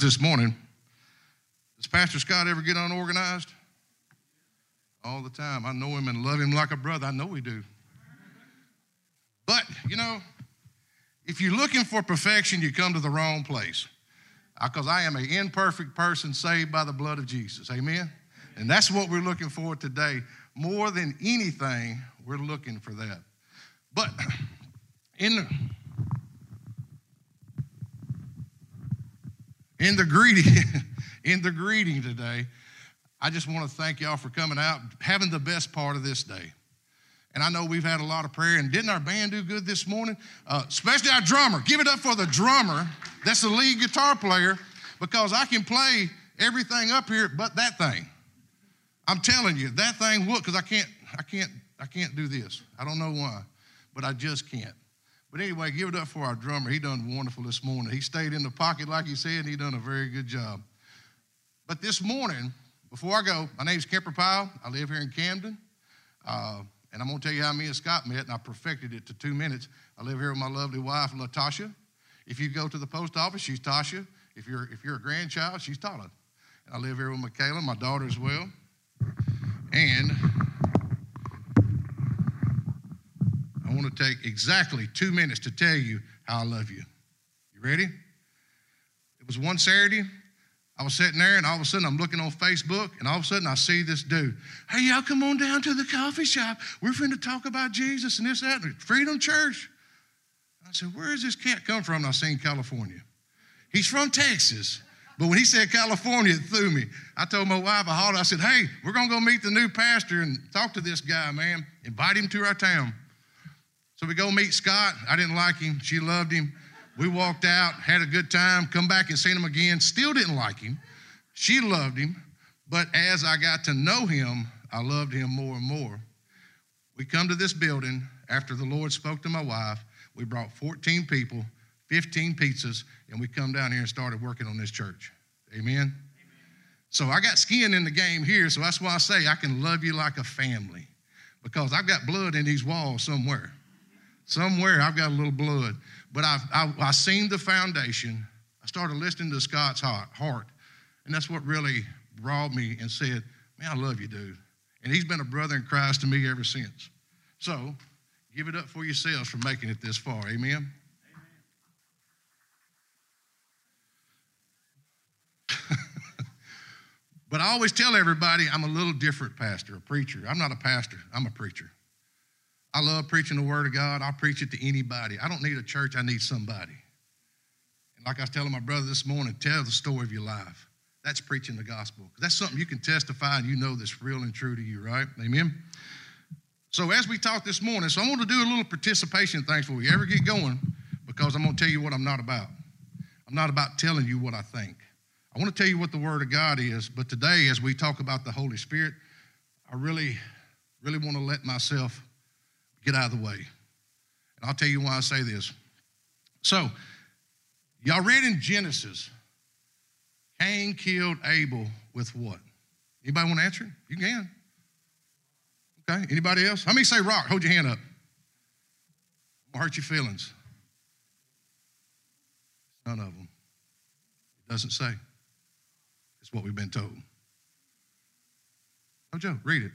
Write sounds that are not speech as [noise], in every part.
this morning. Does Pastor Scott ever get unorganized? All the time. I know him and love him like a brother. I know we do. But, you know, if you're looking for perfection, you come to the wrong place. Uh, because I am an imperfect person saved by the blood of Jesus. Amen? And that's what we're looking for today. More than anything, we're looking for that. But in the, in the greeting, [laughs] in the greeting today, I just want to thank y'all for coming out, having the best part of this day. And I know we've had a lot of prayer. And didn't our band do good this morning? Uh, especially our drummer. Give it up for the drummer. That's the lead guitar player because I can play everything up here but that thing. I'm telling you, that thing look, because I can't, I can't, I can't do this. I don't know why, but I just can't. But anyway, give it up for our drummer. He done wonderful this morning. He stayed in the pocket, like he said, and he done a very good job. But this morning, before I go, my name's Kemper Pyle. I live here in Camden. Uh, and I'm going to tell you how me and Scott met, and I perfected it to two minutes. I live here with my lovely wife, Latasha. If you go to the post office, she's Tasha. If you're, if you're a grandchild, she's Tala. And I live here with Michaela, my daughter as well. And I want to take exactly two minutes to tell you how I love you. You ready? It was one Saturday. I was sitting there, and all of a sudden I'm looking on Facebook, and all of a sudden I see this dude. Hey, y'all come on down to the coffee shop. We're to talk about Jesus and this, that, and Freedom Church. I said, Where does this cat come from? And I seen California. He's from Texas. But when he said California, it threw me. I told my wife, I hollered, I said, Hey, we're to go meet the new pastor and talk to this guy, man. Invite him to our town. So we go meet Scott. I didn't like him. She loved him. We walked out, had a good time, come back and seen him again. Still didn't like him. She loved him. But as I got to know him, I loved him more and more. We come to this building after the Lord spoke to my wife. We brought 14 people, 15 pizzas, and we come down here and started working on this church. Amen? So I got skin in the game here, so that's why I say I can love you like a family because I've got blood in these walls somewhere. Somewhere I've got a little blood. But I've, I, I seen the foundation. I started listening to Scott's heart, and that's what really brought me and said, Man, I love you, dude. And he's been a brother in Christ to me ever since. So give it up for yourselves for making it this far. Amen. [laughs] but I always tell everybody I'm a little different pastor, a preacher. I'm not a pastor, I'm a preacher. I love preaching the Word of God. I'll preach it to anybody. I don't need a church, I need somebody. And like I was telling my brother this morning, tell the story of your life. That's preaching the gospel. That's something you can testify and you know that's real and true to you, right? Amen? So as we talk this morning, so I want to do a little participation thing before we ever get going because I'm going to tell you what I'm not about. I'm not about telling you what I think. I want to tell you what the Word of God is, but today, as we talk about the Holy Spirit, I really, really want to let myself get out of the way. And I'll tell you why I say this. So, y'all read in Genesis, Cain killed Abel with what? Anybody want to answer? You can. Okay. Anybody else? How many say rock? Hold your hand up. I'll hurt your feelings. None of them. It doesn't say. It's what we've been told. Oh, Joe, read it.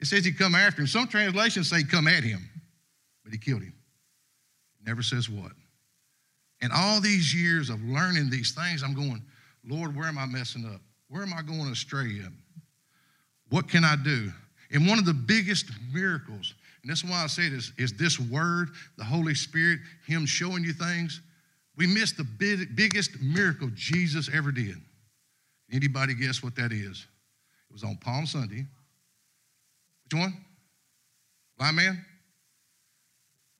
It says he come after him. Some translations say come at him, but he killed him. It never says what. And all these years of learning these things, I'm going, Lord, where am I messing up? Where am I going astray in? What can I do? And one of the biggest miracles, and that's why I say this, is this word, the Holy Spirit, Him showing you things. We missed the big, biggest miracle Jesus ever did. Anybody guess what that is? It was on Palm Sunday. Which one? Blind man?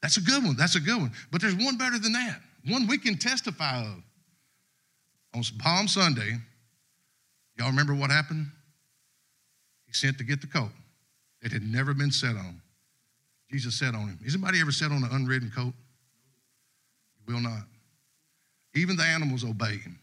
That's a good one. That's a good one. But there's one better than that. One we can testify of. On Palm Sunday, y'all remember what happened? He sent to get the coat. It had never been set on. Jesus sat on him. Has anybody ever sat on an unridden coat? You will not. Even the animals obey him.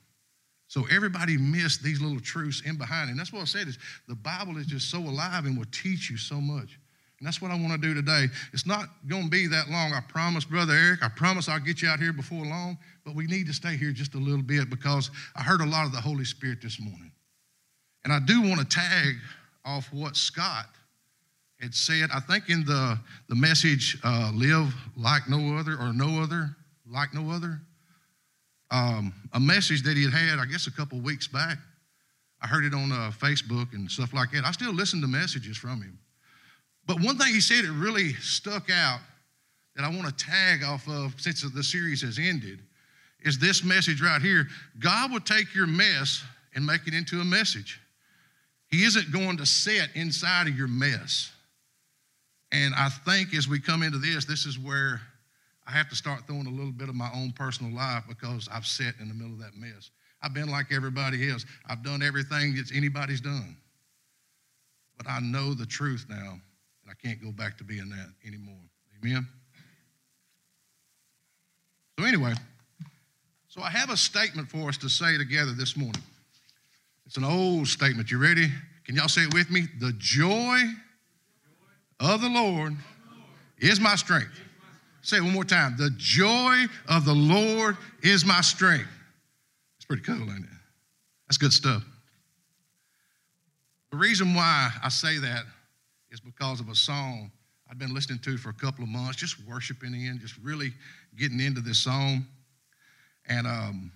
So everybody missed these little truths in behind. And that's what I said is the Bible is just so alive and will teach you so much. And that's what I want to do today. It's not going to be that long. I promise, Brother Eric. I promise I'll get you out here before long. But we need to stay here just a little bit because I heard a lot of the Holy Spirit this morning. And I do want to tag off what Scott had said. I think in the, the message, uh, Live Like No Other or No Other, Like No Other, um, a message that he had had, I guess, a couple weeks back. I heard it on uh, Facebook and stuff like that. I still listen to messages from him. But one thing he said that really stuck out that I want to tag off of since the series has ended is this message right here. God will take your mess and make it into a message. He isn't going to sit inside of your mess. And I think as we come into this, this is where I have to start throwing a little bit of my own personal life because I've sat in the middle of that mess. I've been like everybody else. I've done everything that anybody's done. But I know the truth now and I can't go back to being that anymore. Amen? So, anyway, so I have a statement for us to say together this morning. It's an old statement. You ready? Can y'all say it with me? The joy of the Lord is my strength. Say it one more time. The joy of the Lord is my strength. It's pretty cool, ain't it? That's good stuff. The reason why I say that is because of a song I've been listening to for a couple of months, just worshiping in, just really getting into this song. And um,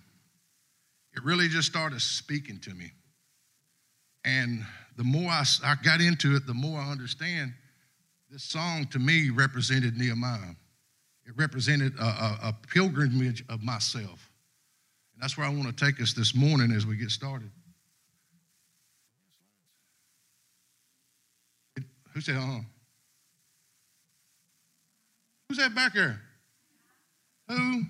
it really just started speaking to me. And the more I, I got into it, the more I understand this song to me represented Nehemiah. It represented a, a, a pilgrimage of myself. And that's where I want to take us this morning as we get started. Who said, uh Who's that back there? Who?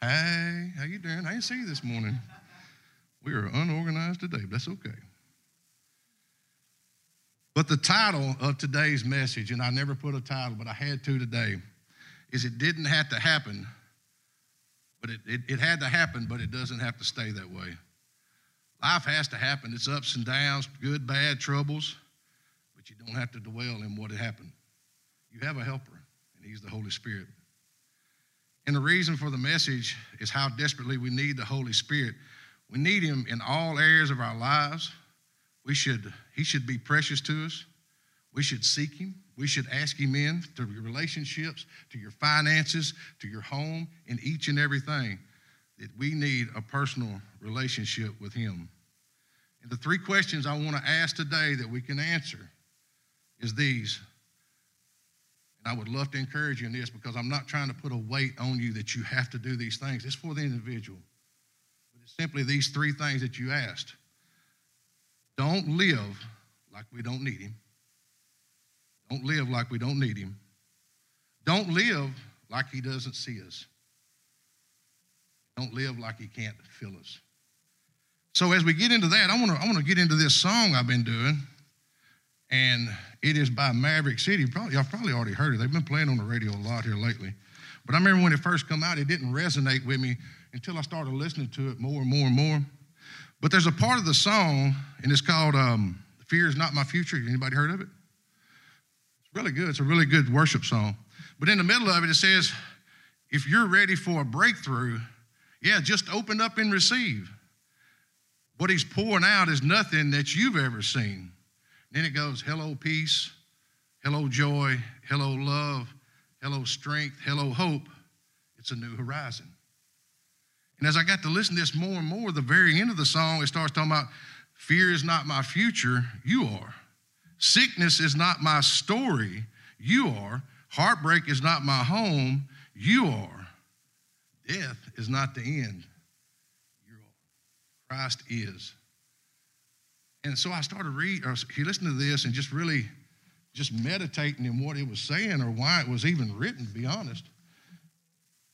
Hey, how you doing? I didn't see you this morning. We are unorganized today, but that's okay. But the title of today's message, and I never put a title, but I had to today, is It Didn't Have to Happen, but it, it, it had to happen, but it doesn't have to stay that way. Life has to happen. It's ups and downs, good, bad, troubles but you don't have to dwell in what had happened. You have a helper, and he's the Holy Spirit. And the reason for the message is how desperately we need the Holy Spirit. We need him in all areas of our lives. We should, he should be precious to us. We should seek him. We should ask him in to your relationships, to your finances, to your home, in each and everything. That we need a personal relationship with him. And the three questions I want to ask today that we can answer is these. And I would love to encourage you in this because I'm not trying to put a weight on you that you have to do these things. It's for the individual. But it's simply these three things that you asked. Don't live like we don't need him. Don't live like we don't need him. Don't live like he doesn't see us. Don't live like he can't feel us. So as we get into that, I want to I want to get into this song I've been doing and it is by Maverick City. Probably, y'all probably already heard it. They've been playing on the radio a lot here lately. But I remember when it first come out, it didn't resonate with me until I started listening to it more and more and more. But there's a part of the song, and it's called um, "Fear Is Not My Future." Anybody heard of it? It's really good. It's a really good worship song. But in the middle of it, it says, "If you're ready for a breakthrough, yeah, just open up and receive. What He's pouring out is nothing that you've ever seen." Then it goes, hello, peace, hello, joy, hello, love, hello, strength, hello, hope. It's a new horizon. And as I got to listen to this more and more, the very end of the song, it starts talking about fear is not my future, you are. Sickness is not my story, you are. Heartbreak is not my home, you are. Death is not the end, you are. Christ is. And so I started reading, or uh, he listened to this and just really just meditating in what it was saying or why it was even written, to be honest.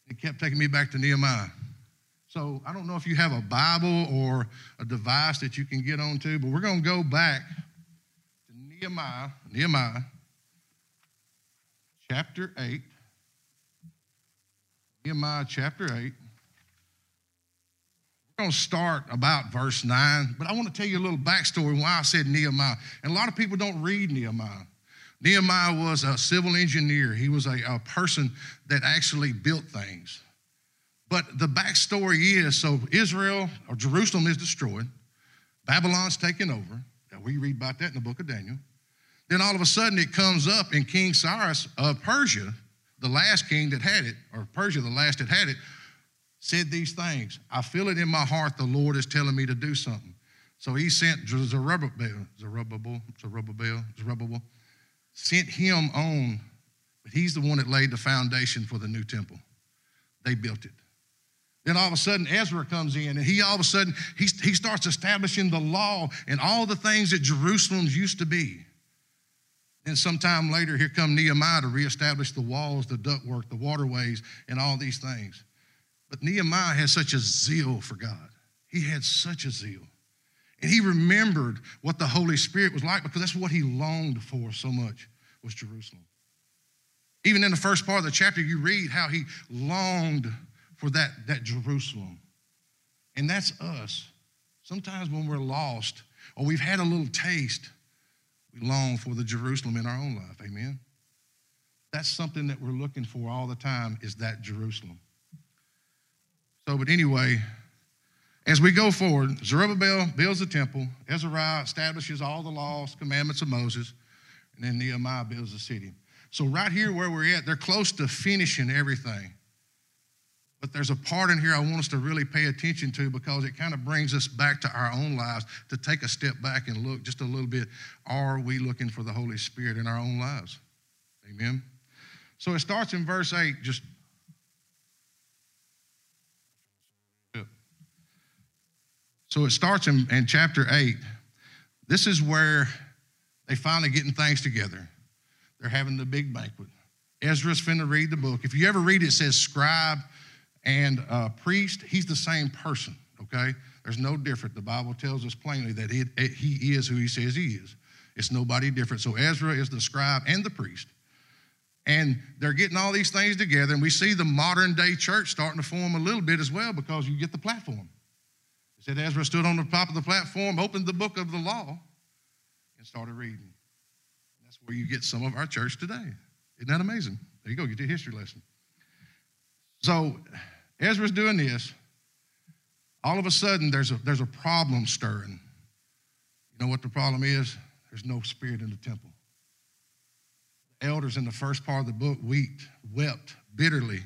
It kept taking me back to Nehemiah. So I don't know if you have a Bible or a device that you can get onto, but we're going to go back to Nehemiah, Nehemiah chapter 8. Nehemiah chapter 8. We're going to start about verse 9, but I want to tell you a little backstory why I said Nehemiah. And a lot of people don't read Nehemiah. Nehemiah was a civil engineer, he was a, a person that actually built things. But the backstory is so Israel or Jerusalem is destroyed, Babylon's taken over. Now we read about that in the book of Daniel. Then all of a sudden it comes up in King Cyrus of Persia, the last king that had it, or Persia, the last that had it, said these things. I feel it in my heart the Lord is telling me to do something. So he sent Zerubbabel, Zerubbabel, Zerubbabel, Zerubbabel, sent him on, but he's the one that laid the foundation for the new temple. They built it. Then all of a sudden, Ezra comes in, and he all of a sudden he, he starts establishing the law and all the things that Jerusalem used to be. Then sometime later, here come Nehemiah to reestablish the walls, the ductwork, the waterways, and all these things. But Nehemiah had such a zeal for God. He had such a zeal. And he remembered what the Holy Spirit was like because that's what he longed for so much was Jerusalem. Even in the first part of the chapter, you read how he longed for that, that Jerusalem. And that's us. Sometimes when we're lost or we've had a little taste, we long for the Jerusalem in our own life. Amen. That's something that we're looking for all the time is that Jerusalem. So, but anyway, as we go forward, Zerubbabel builds the temple, Ezra establishes all the laws, commandments of Moses, and then Nehemiah builds the city. So, right here where we're at, they're close to finishing everything. But there's a part in here I want us to really pay attention to because it kind of brings us back to our own lives to take a step back and look just a little bit. Are we looking for the Holy Spirit in our own lives? Amen. So it starts in verse 8, just So it starts in, in, chapter 8. This is where they finally getting things together. They're having the big banquet. Ezra's finna read the book. If you ever read it, it says scribe and uh, priest, he's the same person, okay? There's no different. The Bible tells us plainly that he, he is who he says he is. It's nobody different. So Ezra is the scribe and the priest. And they're getting all these things together, and we see the modern day church starting to form a little bit as well because you get the platform. It said Ezra stood on the top of the platform, opened the book of the law, and started reading. That's where you get some of our church today. Isn't that amazing? There you go, get your history lesson. So Ezra's doing this. All of a sudden, there's a, there's a problem stirring. You know what the problem is? There's no spirit in the temple. The elders in the first part of the book wept, wept bitterly.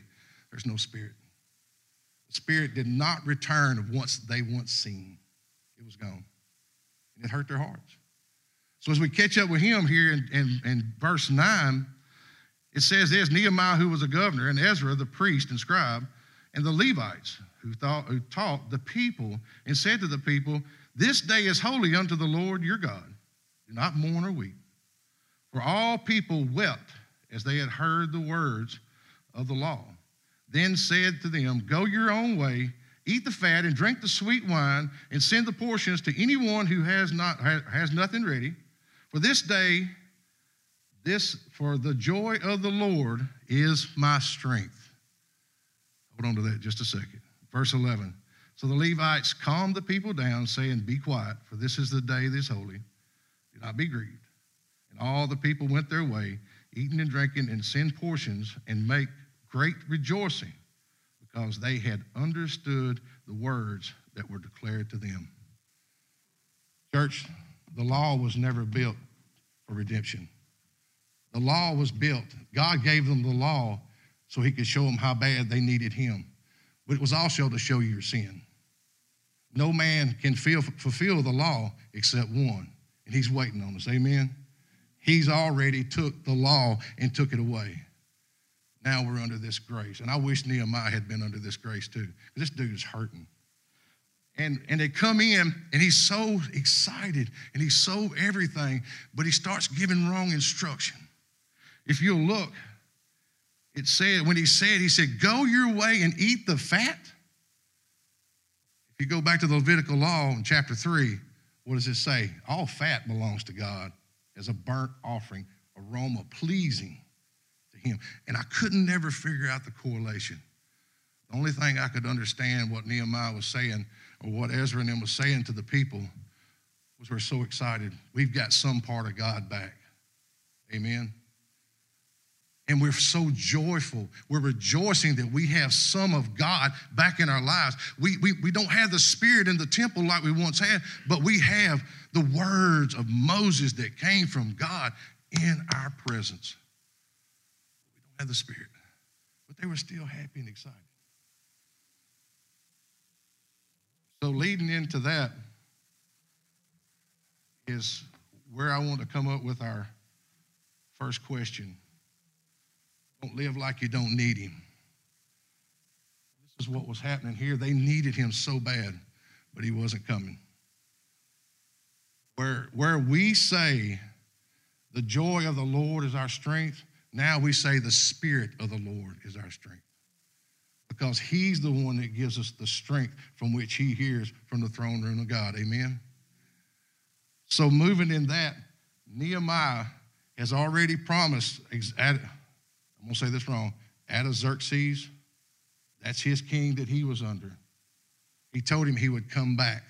There's no spirit. The spirit did not return of once they once seen. It was gone. And it hurt their hearts. So as we catch up with him here in, in, in verse 9, it says this Nehemiah, who was a governor, and Ezra, the priest and scribe, and the Levites who, thought, who taught the people and said to the people, This day is holy unto the Lord your God. Do not mourn or weep. For all people wept as they had heard the words of the law. Then said to them, Go your own way, eat the fat and drink the sweet wine, and send the portions to anyone who has, not, has nothing ready. For this day, this for the joy of the Lord is my strength. Hold on to that just a second. Verse 11. So the Levites calmed the people down, saying, Be quiet, for this is the day that is holy. Do not be grieved. And all the people went their way, eating and drinking, and send portions, and make great rejoicing, because they had understood the words that were declared to them. Church, the law was never built for redemption. The law was built. God gave them the law so he could show them how bad they needed him. But it was also to show your sin. No man can feel, fulfill the law except one, and he's waiting on us. Amen. He's already took the law and took it away. Now we're under this grace. And I wish Nehemiah had been under this grace too. This dude is hurting. And, and they come in, and he's so excited, and he's so everything, but he starts giving wrong instruction. If you'll look, it said, when he said, he said, Go your way and eat the fat. If you go back to the Levitical law in chapter 3, what does it say? All fat belongs to God as a burnt offering, aroma pleasing to him. And I couldn't never figure out the correlation. The only thing I could understand what Nehemiah was saying or what Ezra and them was saying to the people was we're so excited. We've got some part of God back. Amen. And we're so joyful. We're rejoicing that we have some of God back in our lives. We, we, we don't have the Spirit in the temple like we once had, but we have the words of Moses that came from God in our presence. We don't have the Spirit, but they were still happy and excited. So, leading into that is where I want to come up with our first question. Don't live like you don't need him. This is what was happening here. They needed him so bad, but he wasn't coming. Where, where we say the joy of the Lord is our strength, now we say the Spirit of the Lord is our strength. Because he's the one that gives us the strength from which he hears from the throne room of God. Amen. So, moving in that, Nehemiah has already promised, I'm going to say this wrong, Artaxerxes, that's his king that he was under. He told him he would come back.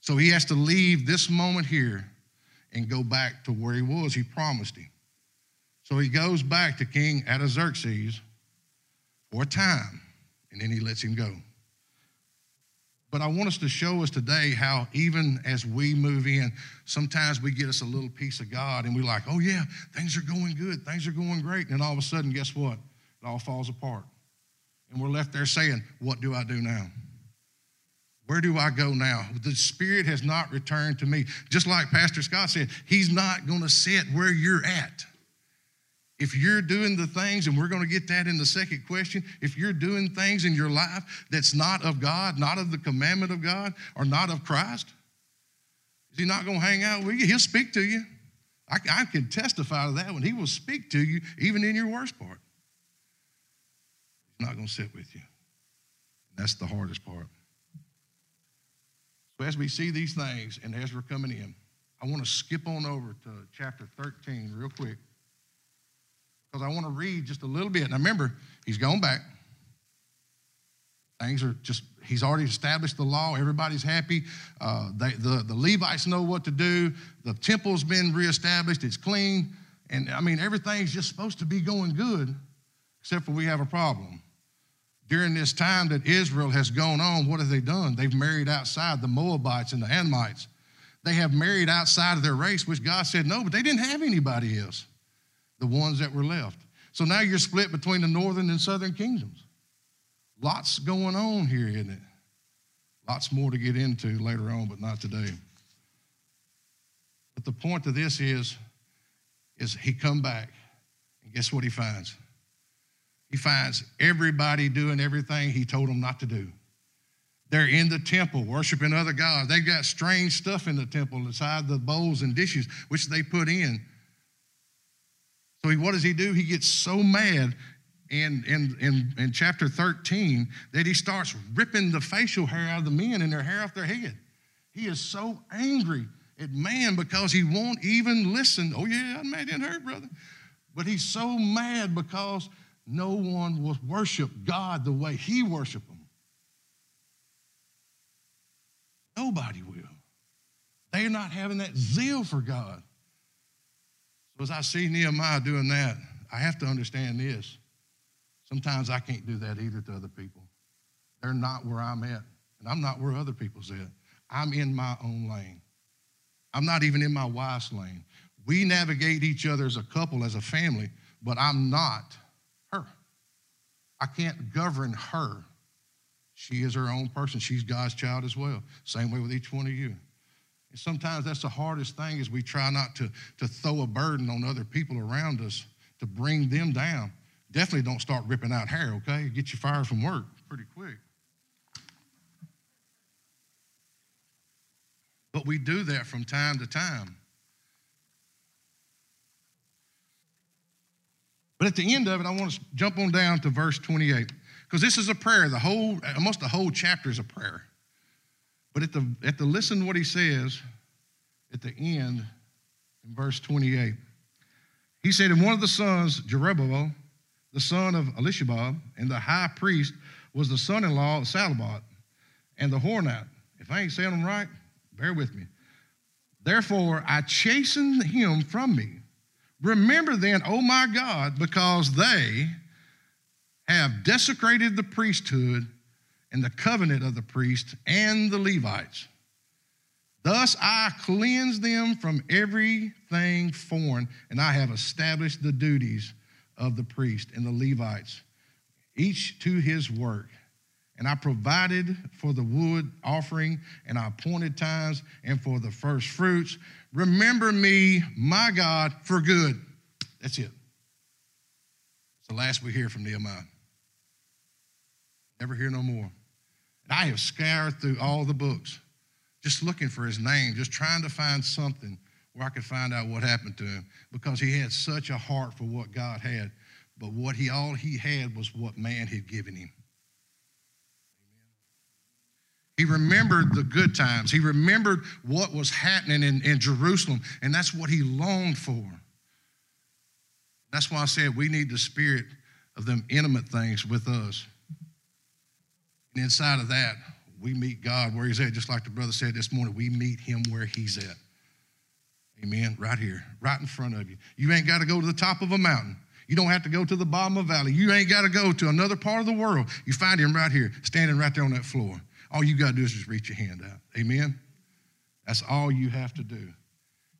So he has to leave this moment here and go back to where he was. He promised him. So he goes back to King Artaxerxes for a time, and then he lets him go. But I want us to show us today how, even as we move in, sometimes we get us a little piece of God and we're like, oh, yeah, things are going good, things are going great. And then all of a sudden, guess what? It all falls apart. And we're left there saying, what do I do now? Where do I go now? The Spirit has not returned to me. Just like Pastor Scott said, He's not going to sit where you're at. If you're doing the things, and we're going to get that in the second question, if you're doing things in your life that's not of God, not of the commandment of God, or not of Christ, is He not going to hang out with you? He'll speak to you. I, I can testify to that when He will speak to you, even in your worst part. He's not going to sit with you. That's the hardest part. So as we see these things, and as we're coming in, I want to skip on over to chapter 13 real quick because I want to read just a little bit. Now remember, he's gone back. Things are just, he's already established the law. Everybody's happy. Uh, they, the, the Levites know what to do. The temple's been reestablished. It's clean. And I mean, everything's just supposed to be going good, except for we have a problem. During this time that Israel has gone on, what have they done? They've married outside the Moabites and the Ammonites. They have married outside of their race, which God said no, but they didn't have anybody else the ones that were left. So now you're split between the northern and southern kingdoms. Lots going on here, isn't it? Lots more to get into later on, but not today. But the point of this is, is he come back, and guess what he finds? He finds everybody doing everything he told them not to do. They're in the temple worshiping other gods. They've got strange stuff in the temple inside the bowls and dishes, which they put in so he, what does he do? He gets so mad in, in, in, in chapter 13 that he starts ripping the facial hair out of the men and their hair off their head. He is so angry at man because he won't even listen. Oh, yeah, man didn't hurt, brother. But he's so mad because no one will worship God the way he worshiped him. Nobody will. They're not having that zeal for God. As I see Nehemiah doing that, I have to understand this. Sometimes I can't do that either to other people. They're not where I'm at, and I'm not where other people's at. I'm in my own lane. I'm not even in my wife's lane. We navigate each other as a couple, as a family, but I'm not her. I can't govern her. She is her own person. She's God's child as well. Same way with each one of you. Sometimes that's the hardest thing is we try not to, to throw a burden on other people around us to bring them down. Definitely don't start ripping out hair, okay? Get you fired from work pretty quick. But we do that from time to time. But at the end of it, I want to jump on down to verse 28 because this is a prayer. The whole, almost the whole chapter is a prayer. But at the, at the listen to what he says at the end in verse 28, he said, And one of the sons, Jeroboam, the son of Elishabab, and the high priest was the son in law of Salabot, and the Hornat. If I ain't saying them right, bear with me. Therefore, I chastened him from me, Remember then, oh my God, because they have desecrated the priesthood and the covenant of the priest and the Levites. Thus I cleanse them from everything foreign, and I have established the duties of the priest and the Levites, each to his work. And I provided for the wood offering, and I appointed times, and for the first fruits. Remember me, my God, for good. That's it. It's the last we hear from Nehemiah. Never hear no more. I have scoured through all the books, just looking for his name, just trying to find something where I could find out what happened to him because he had such a heart for what God had. But what he all he had was what man had given him. He remembered the good times. He remembered what was happening in, in Jerusalem, and that's what he longed for. That's why I said we need the spirit of them intimate things with us. And inside of that, we meet God where He's at, just like the brother said this morning. We meet Him where He's at. Amen. Right here, right in front of you. You ain't got to go to the top of a mountain. You don't have to go to the bottom of a valley. You ain't got to go to another part of the world. You find Him right here, standing right there on that floor. All you got to do is just reach your hand out. Amen? That's all you have to do.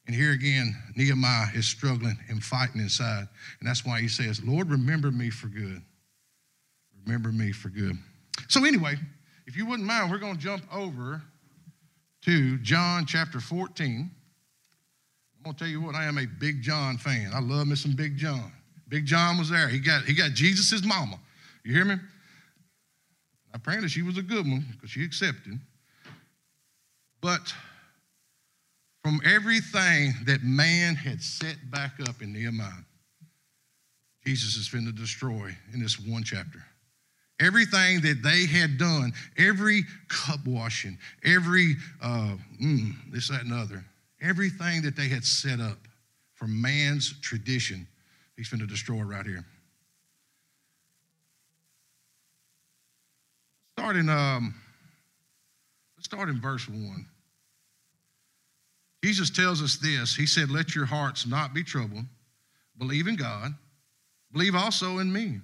And here again, Nehemiah is struggling and fighting inside. And that's why he says, Lord, remember me for good. Remember me for good. So, anyway, if you wouldn't mind, we're going to jump over to John chapter 14. I'm going to tell you what, I am a big John fan. I love me some Big John. Big John was there. He got, he got Jesus' mama. You hear me? Apparently, she was a good one because she accepted. But from everything that man had set back up in Nehemiah, Jesus is finna destroy in this one chapter. Everything that they had done, every cup washing, every uh, mm, this, that, and other, everything that they had set up for man's tradition, he's finna destroy right here. Start in, um, let's start in verse 1. Jesus tells us this. He said, Let your hearts not be troubled. Believe in God. Believe also in me.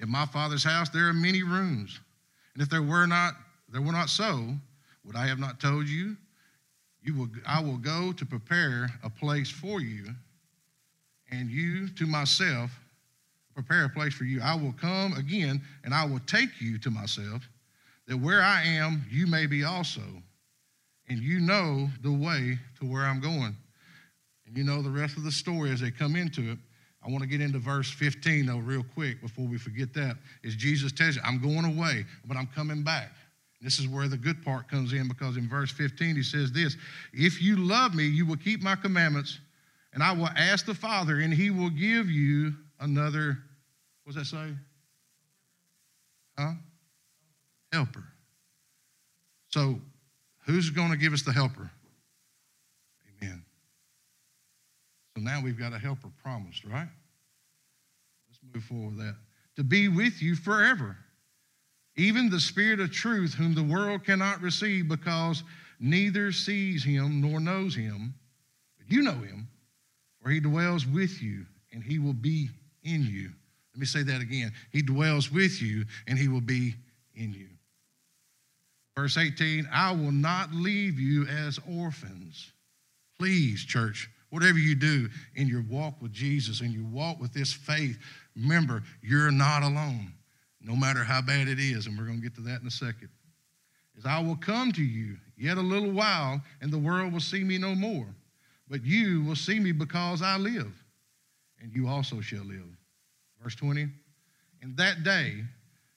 In my Father's house there are many rooms. And if there were not, there were not so, would I have not told you? You will, I will go to prepare a place for you, and you to myself prepare a place for you. I will come again and I will take you to myself, that where I am, you may be also. And you know the way to where I'm going. And you know the rest of the story as they come into it. I want to get into verse 15 though, real quick before we forget that. Is Jesus tells you, I'm going away, but I'm coming back. This is where the good part comes in because in verse 15 he says this If you love me, you will keep my commandments, and I will ask the Father, and he will give you another What's that say? Huh? Helper. So, who's going to give us the helper? Amen. Now we've got a helper promised, right? Let's move forward with that. To be with you forever. Even the Spirit of truth, whom the world cannot receive because neither sees him nor knows him, but you know him, for he dwells with you and he will be in you. Let me say that again. He dwells with you and he will be in you. Verse 18 I will not leave you as orphans. Please, church, whatever you do in your walk with Jesus and your walk with this faith, remember, you're not alone, no matter how bad it is. And we're going to get to that in a second. As I will come to you yet a little while, and the world will see me no more. But you will see me because I live, and you also shall live. Verse 20. In that day,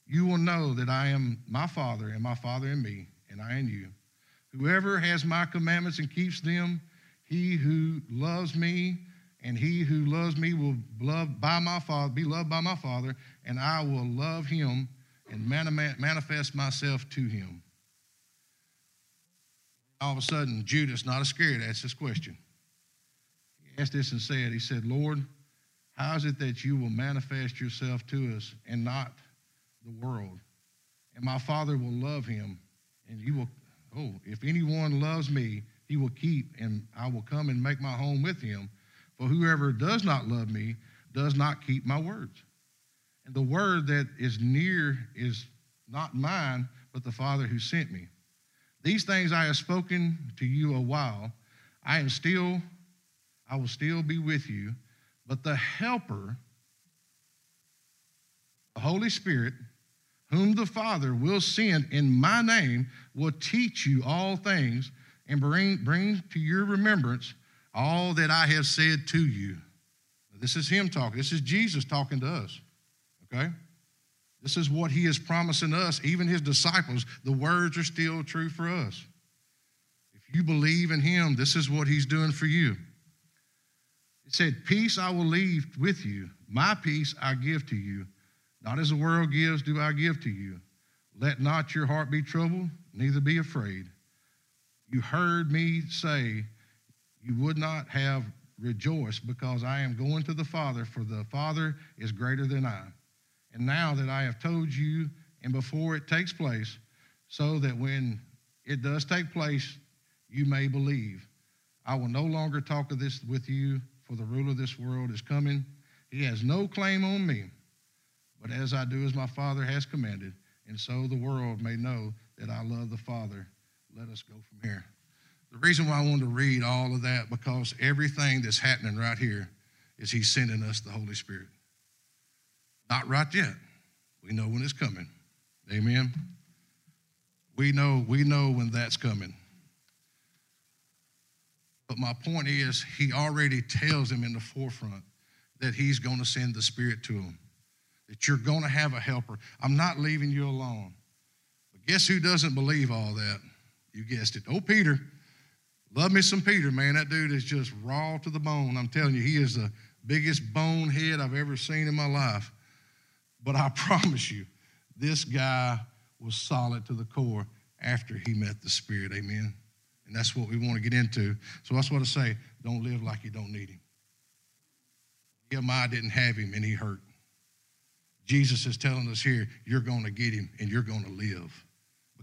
you will know that I am my Father, and my Father in me, and I in you. Whoever has my commandments and keeps them, he who loves me, and he who loves me will love by my Father, be loved by my Father, and I will love him and manifest myself to him. All of a sudden, Judas, not Iscariot, asked this question. He asked this and said, He said, Lord, how is it that you will manifest yourself to us and not the world? And my Father will love him, and you will, oh, if anyone loves me, he will keep, and I will come and make my home with him. For whoever does not love me does not keep my words. And the word that is near is not mine, but the Father who sent me. These things I have spoken to you a while. I am still, I will still be with you, but the Helper, the Holy Spirit, whom the Father will send in my name, will teach you all things and bring, bring to your remembrance all that I have said to you. This is Him talking. This is Jesus talking to us. Okay? This is what He is promising us, even His disciples. The words are still true for us. If you believe in Him, this is what He's doing for you. It said, Peace I will leave with you, my peace I give to you. Not as the world gives, do I give to you. Let not your heart be troubled, neither be afraid. You heard me say, You would not have rejoiced because I am going to the Father, for the Father is greater than I. And now that I have told you, and before it takes place, so that when it does take place, you may believe. I will no longer talk of this with you, for the ruler of this world is coming. He has no claim on me. But as I do as my Father has commanded, and so the world may know that I love the Father, let us go from here. The reason why I wanted to read all of that, because everything that's happening right here is He's sending us the Holy Spirit. Not right yet. We know when it's coming. Amen. We know, we know when that's coming. But my point is, he already tells him in the forefront that he's going to send the Spirit to him that you're going to have a helper. I'm not leaving you alone. But guess who doesn't believe all that? You guessed it. Oh, Peter. Love me some Peter, man. That dude is just raw to the bone. I'm telling you, he is the biggest bonehead I've ever seen in my life. But I [laughs] promise you, this guy was solid to the core after he met the Spirit. Amen. And that's what we want to get into. So that's what I say don't live like you don't need him. Nehemiah didn't have him and he hurt. Jesus is telling us here, you're going to get him and you're going to live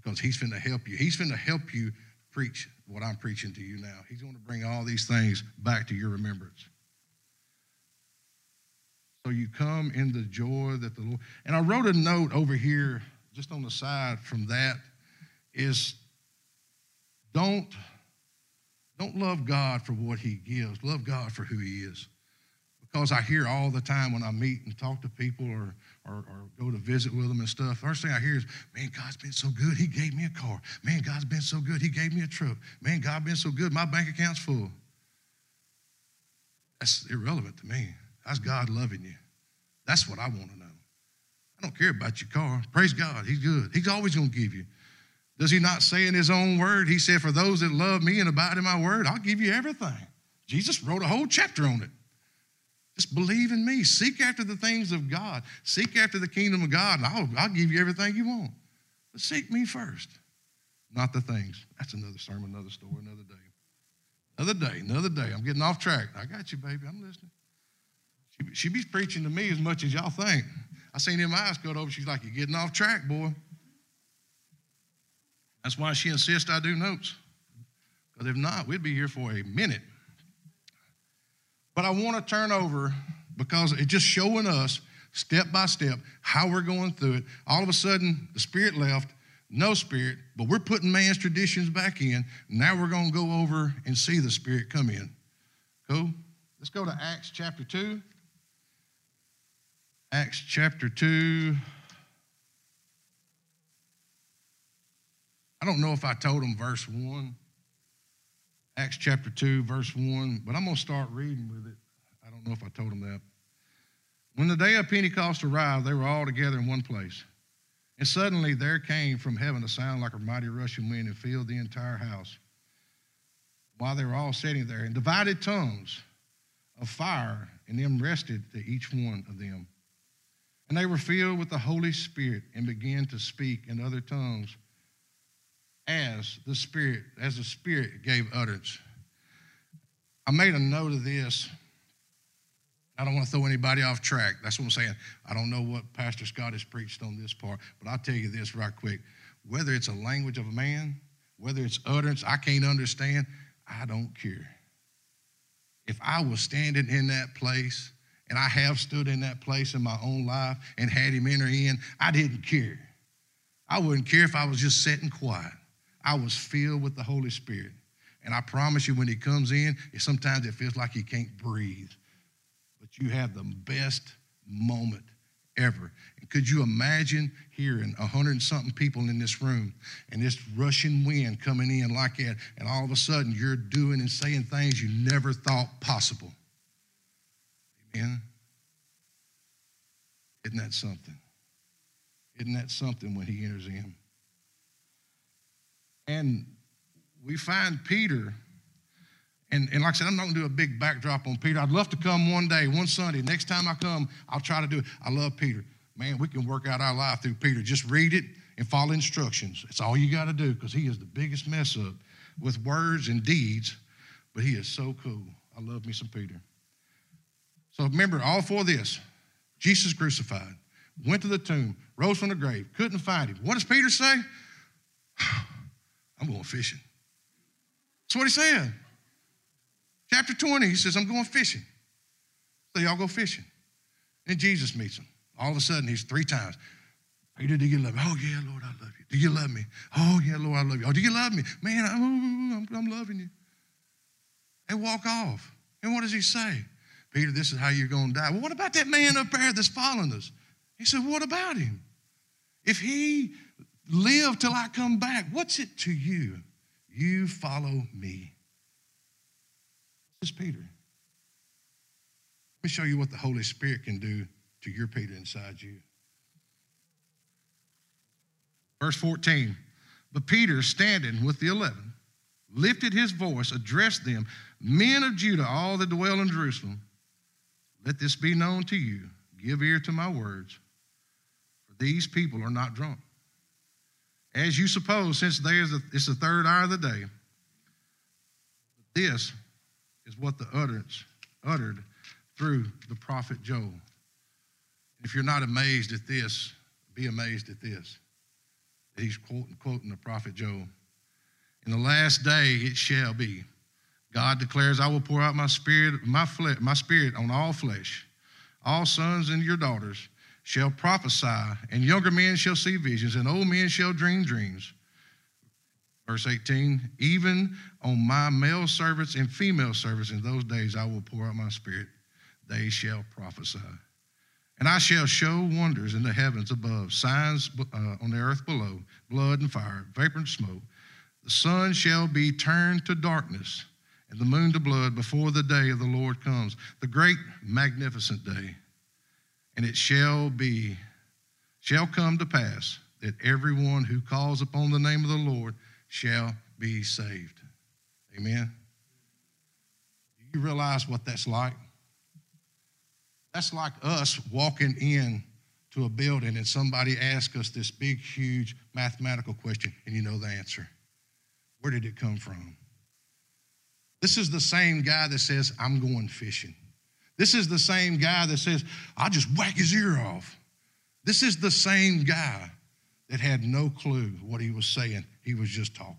because he's going to help you. He's going to help you preach what I'm preaching to you now. He's going to bring all these things back to your remembrance. So you come in the joy that the Lord. And I wrote a note over here, just on the side from that, is don't, don't love God for what he gives. Love God for who he is because I hear all the time when I meet and talk to people or, or, or, go to visit with them and stuff, first thing I hear is, man, God's been so good. He gave me a car. Man, God's been so good. He gave me a truck. Man, God's been so good. My bank account's full. That's irrelevant to me. That's God loving you. That's what I want to know. I don't care about your car. Praise God. He's good. He's always going to give you. Does he not say in his own word? He said, For those that love me and abide in my word, I'll give you everything. Jesus wrote a whole chapter on it. Just believe in me. Seek after the things of God. Seek after the kingdom of God, and I'll, I'll give you everything you want. But seek me first, not the things. That's another sermon, another story, another day. Another day, another day. I'm getting off track. I got you, baby. I'm listening. She, she be preaching to me as much as y'all think. I seen him eyes cut over. She's like, You're getting off track, boy. That's why she insists I do notes. Because if not, we'd be here for a minute. But I want to turn over because it's just showing us step by step how we're going through it. All of a sudden, the Spirit left, no Spirit, but we're putting man's traditions back in. Now we're going to go over and see the Spirit come in. Cool? Let's go to Acts chapter 2. Acts chapter 2. I don't know if I told them verse 1. Acts chapter 2, verse 1, but I'm going to start reading with it. I don't know if I told them that. When the day of Pentecost arrived, they were all together in one place. And suddenly there came from heaven a sound like a mighty rushing wind and filled the entire house. While they were all sitting there, and divided tongues of fire, and them rested to each one of them. And they were filled with the Holy Spirit and began to speak in other tongues as the Spirit, as the Spirit gave utterance. I made a note of this. I don't want to throw anybody off track. That's what I'm saying. I don't know what Pastor Scott has preached on this part, but I'll tell you this right quick. Whether it's a language of a man, whether it's utterance I can't understand, I don't care. if I was standing in that place, and I have stood in that place in my own life and had him enter in, I didn't care. I wouldn't care if I was just sitting quiet. I was filled with the Holy Spirit. And I promise you, when he comes in, sometimes it feels like he can't breathe. But you have the best moment ever. And could you imagine hearing a hundred and something people in this room and this rushing wind coming in like that, and all of a sudden you're doing and saying things you never thought possible? Amen. Isn't that something? Isn't that something when he enters in? And we find Peter, and, and like I said, I'm not gonna do a big backdrop on Peter. I'd love to come one day, one Sunday. Next time I come, I'll try to do it. I love Peter. Man, we can work out our life through Peter. Just read it and follow instructions. It's all you got to do because he is the biggest mess up with words and deeds, but he is so cool. I love me some Peter. So remember, all for this Jesus crucified, went to the tomb, rose from the grave, couldn't find him. What does Peter say? [sighs] I'm going fishing. That's what he's saying. Chapter 20, he says, I'm going fishing. So y'all go fishing. And Jesus meets him. All of a sudden, he's three times. Peter, do you love me? Oh, yeah, Lord, I love you. Do you love me? Oh, yeah, Lord, I love you. Oh, do you love me? Man, I'm, I'm, I'm loving you. And walk off. And what does he say? Peter, this is how you're going to die. Well, what about that man up there that's following us? He said, What about him? If he lived till I come back, what's it to you? You follow me. This is Peter. Let me show you what the Holy Spirit can do to your Peter inside you. Verse 14. But Peter, standing with the eleven, lifted his voice, addressed them, Men of Judah, all that dwell in Jerusalem, let this be known to you. Give ear to my words, for these people are not drunk. As you suppose, since there's a, it's the third hour of the day, this is what the utterance uttered through the prophet Joel. If you're not amazed at this, be amazed at this. He's quoting, quoting the prophet Joel. In the last day it shall be God declares, I will pour out my spirit, my, my spirit on all flesh. All sons and your daughters shall prophesy, and younger men shall see visions, and old men shall dream dreams. Verse 18, even on my male servants and female servants in those days I will pour out my spirit. They shall prophesy. And I shall show wonders in the heavens above, signs uh, on the earth below, blood and fire, vapor and smoke. The sun shall be turned to darkness and the moon to blood before the day of the Lord comes, the great magnificent day. And it shall be, shall come to pass that everyone who calls upon the name of the Lord shall be saved. Amen. Do you realize what that's like? That's like us walking in to a building and somebody asks us this big, huge mathematical question, and you know the answer. Where did it come from? This is the same guy that says, I'm going fishing. This is the same guy that says, I'll just whack his ear off. This is the same guy that had no clue what he was saying. He was just talking.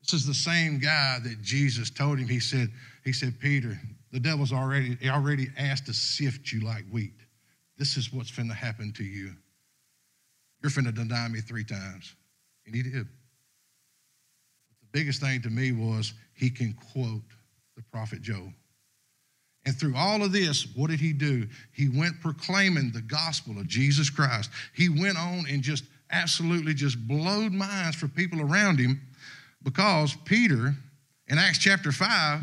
This is the same guy that Jesus told him, he said, he said, Peter, the devil's already, already asked to sift you like wheat. This is what's finna happen to you. You're finna deny me three times. And he did But the biggest thing to me was he can quote the prophet Joel. And through all of this, what did he do? He went proclaiming the gospel of Jesus Christ. He went on and just absolutely just blowed minds for people around him because Peter in Acts chapter 5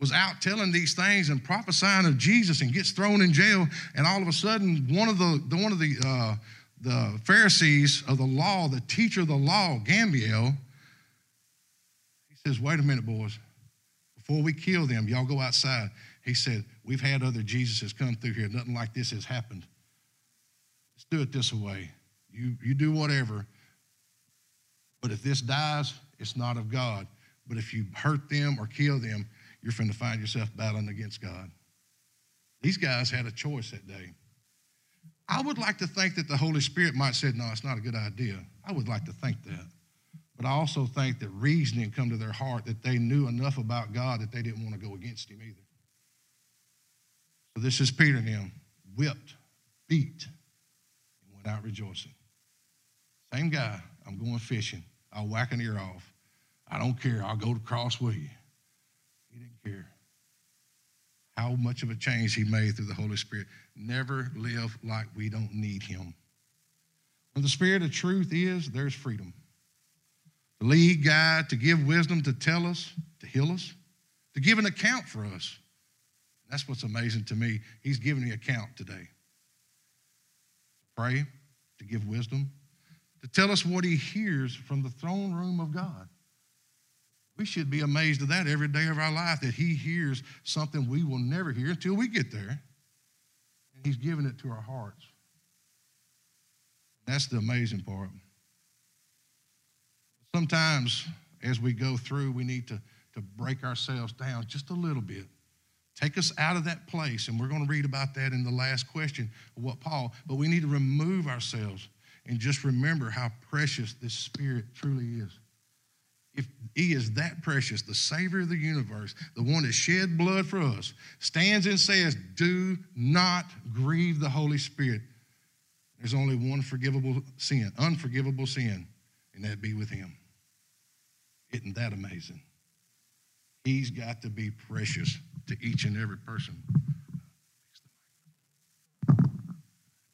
was out telling these things and prophesying of Jesus and gets thrown in jail. And all of a sudden, one of the, one of the, uh, the Pharisees of the law, the teacher of the law, Gamaliel, he says, Wait a minute, boys. Before we kill them, y'all go outside. He said, We've had other Jesuses come through here. Nothing like this has happened. Let's do it this way. You, you do whatever. But if this dies, it's not of God. But if you hurt them or kill them, you're going to find yourself battling against God. These guys had a choice that day. I would like to think that the Holy Spirit might have said, No, it's not a good idea. I would like to think that. But But I also think that reasoning come to their heart that they knew enough about God that they didn't want to go against him either. This is Peter and them, whipped, beat, and went out rejoicing. Same guy, I'm going fishing. I'll whack an ear off. I don't care. I'll go to cross with you. He didn't care how much of a change he made through the Holy Spirit. Never live like we don't need him. When the Spirit of truth is, there's freedom. To lead, guide, to give wisdom, to tell us, to heal us, to give an account for us. That's what's amazing to me. He's giving me account today. Pray, to give wisdom, to tell us what he hears from the throne room of God. We should be amazed at that every day of our life that he hears something we will never hear until we get there. And he's giving it to our hearts. That's the amazing part. Sometimes as we go through, we need to, to break ourselves down just a little bit. Take us out of that place, and we're going to read about that in the last question of what Paul, but we need to remove ourselves and just remember how precious this Spirit truly is. If He is that precious, the Savior of the universe, the one that shed blood for us, stands and says, Do not grieve the Holy Spirit. There's only one forgivable sin, unforgivable sin, and that be with Him. Isn't that amazing? He's got to be precious to each and every person.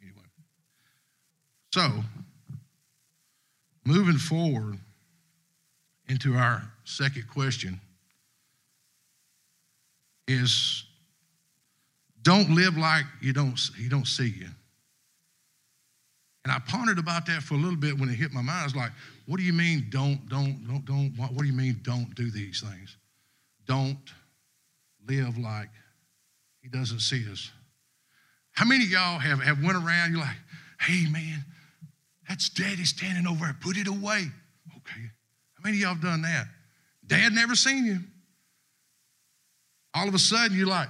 Anyway, so moving forward into our second question is don't live like you don't you don't see you. And I pondered about that for a little bit when it hit my mind. I was like, what do you mean don't, don't, don't, don't, what, what do you mean don't do these things? Don't live like he doesn't see us. How many of y'all have, have went around, you're like, hey man, that's daddy standing over there, put it away. Okay. How many of y'all have done that? Dad never seen you. All of a sudden you're like,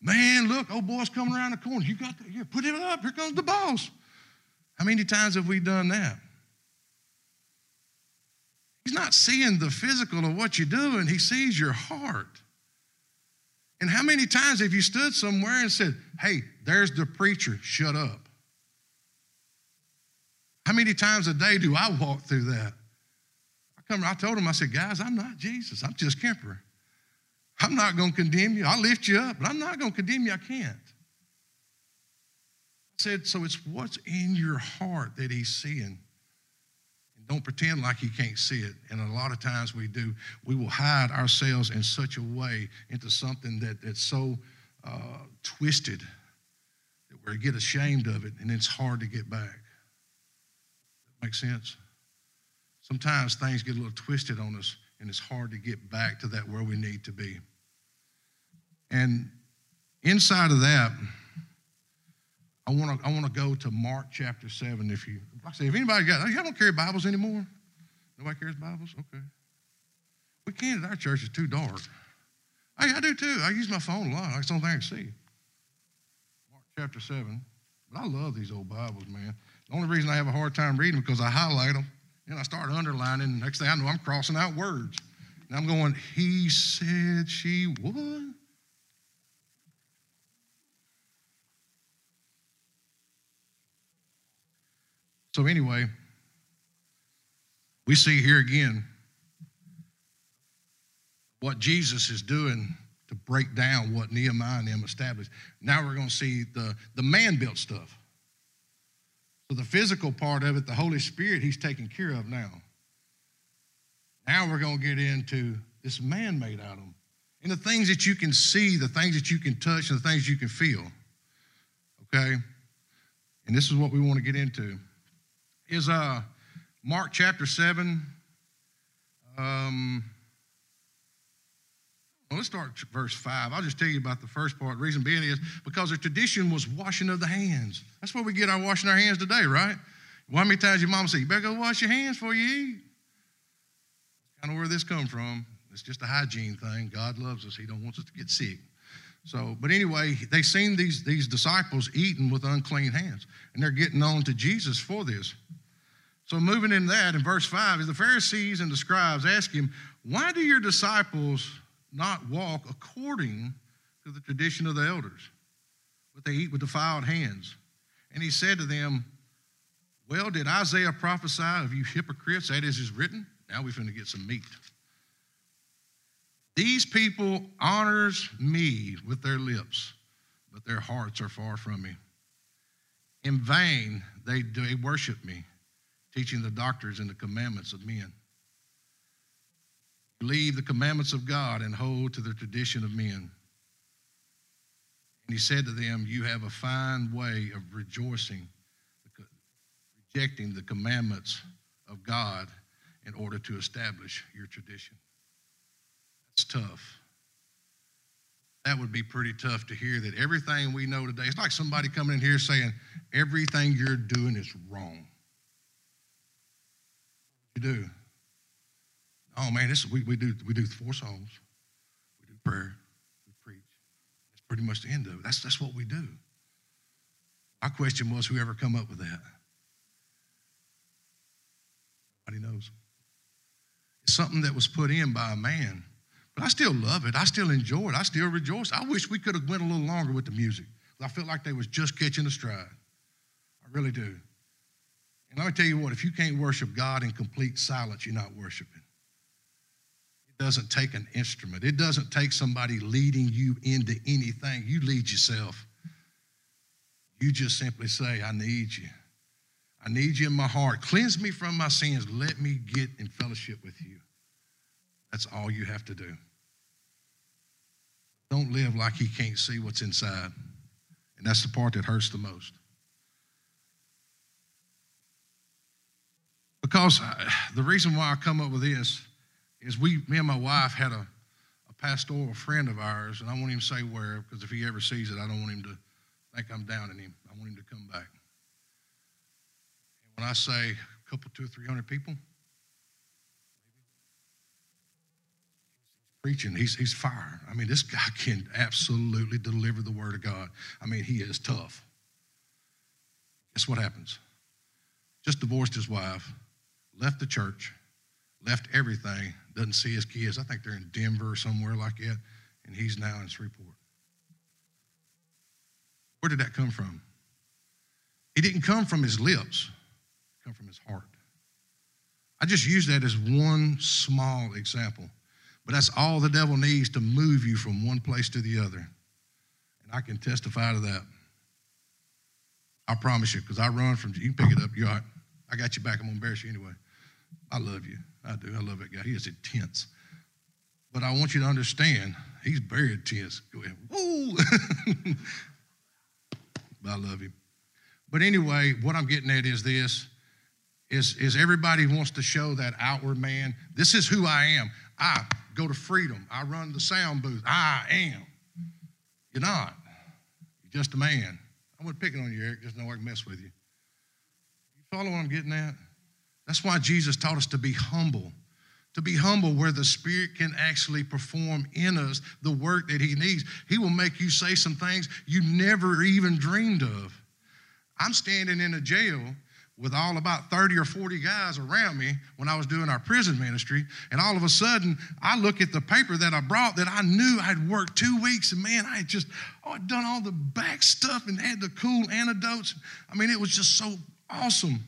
man, look, old boy's coming around the corner. You got to, here, put it up. Here comes the boss. How many times have we done that? He's not seeing the physical of what you're doing, he sees your heart. And how many times have you stood somewhere and said, Hey, there's the preacher, shut up? How many times a day do I walk through that? I come, I told him, I said, guys, I'm not Jesus. I'm just Kemper. I'm not going to condemn you. I'll lift you up, but I'm not going to condemn you. I can't I said, so it's what's in your heart that he's seeing. Don't pretend like you can't see it. And a lot of times we do. We will hide ourselves in such a way into something that, that's so uh, twisted that we get ashamed of it and it's hard to get back. That makes sense? Sometimes things get a little twisted on us and it's hard to get back to that where we need to be. And inside of that, I want to I want to go to Mark chapter seven. If you, like I say, if anybody got, y'all don't carry Bibles anymore. Nobody carries Bibles. Okay. We can't at our church. It's too dark. Hey, I do too. I use my phone a lot. That's the only thing I can see. Mark chapter seven. But I love these old Bibles, man. The only reason I have a hard time reading because I highlight them and I start underlining. Next thing I know, I'm crossing out words. And I'm going, he said, she would. So, anyway, we see here again what Jesus is doing to break down what Nehemiah and them established. Now we're going to see the, the man built stuff. So, the physical part of it, the Holy Spirit, He's taking care of now. Now we're going to get into this man made them. And the things that you can see, the things that you can touch, and the things you can feel. Okay? And this is what we want to get into is uh, Mark chapter 7. Um, well, let's start verse 5. I'll just tell you about the first part. The reason being is because the tradition was washing of the hands. That's where we get our washing our hands today, right? How many times your mama say, you better go wash your hands before you eat? Kind of where this come from. It's just a hygiene thing. God loves us. He don't want us to get sick. So, but anyway, they seen these, these disciples eating with unclean hands, and they're getting on to Jesus for this. So, moving in that, in verse 5, is the Pharisees and the scribes ask him, Why do your disciples not walk according to the tradition of the elders, but they eat with defiled hands? And he said to them, Well, did Isaiah prophesy of you hypocrites? That is, is written. Now we're going to get some meat. These people honors me with their lips, but their hearts are far from me. In vain they, they worship me teaching the doctors and the commandments of men. Leave the commandments of God and hold to the tradition of men. And he said to them, You have a fine way of rejoicing, rejecting the commandments of God in order to establish your tradition. That's tough. That would be pretty tough to hear that everything we know today, it's like somebody coming in here saying, Everything you're doing is wrong you do? Oh man, this we, we do we do four songs, we do prayer, we preach. That's pretty much the end of it. That's that's what we do. My question was, whoever come up with that? Nobody knows. It's something that was put in by a man, but I still love it. I still enjoy it. I still rejoice. I wish we could have went a little longer with the music. I felt like they was just catching a stride. I really do. And let me tell you what, if you can't worship God in complete silence, you're not worshiping. It doesn't take an instrument, it doesn't take somebody leading you into anything. You lead yourself. You just simply say, I need you. I need you in my heart. Cleanse me from my sins. Let me get in fellowship with you. That's all you have to do. Don't live like he can't see what's inside. And that's the part that hurts the most. Because I, the reason why I come up with this is we, me and my wife had a, a pastoral friend of ours, and I won't even say where, because if he ever sees it, I don't want him to think I'm down in him. I want him to come back. And when I say a couple, two or three hundred people, preaching. He's, he's fire. I mean, this guy [laughs] can absolutely deliver the word of God. I mean, he is tough. Guess what happens? Just divorced his wife, left the church, left everything, doesn't see his kids. I think they're in Denver or somewhere like that, and he's now in Shreveport. Where did that come from? It didn't come from his lips, it come from his heart. I just use that as one small example, but that's all the devil needs to move you from one place to the other. And I can testify to that. I promise you, because I run from, you can pick it up, you're all right. I got you back, I'm gonna embarrass you anyway. I love you. I do. I love that guy. He is intense. But I want you to understand, he's very intense. Go ahead. Woo! [laughs] but I love him. But anyway, what I'm getting at is this is, is everybody wants to show that outward man. This is who I am. I go to freedom. I run the sound booth. I am. You're not. You're just a man. I'm not picking on you, Eric. Just know I can mess with you. You follow what I'm getting at? That's why Jesus taught us to be humble. To be humble where the Spirit can actually perform in us the work that He needs. He will make you say some things you never even dreamed of. I'm standing in a jail with all about 30 or 40 guys around me when I was doing our prison ministry. And all of a sudden, I look at the paper that I brought that I knew I'd worked two weeks. And man, I had just, oh, I'd done all the back stuff and had the cool antidotes. I mean, it was just so awesome.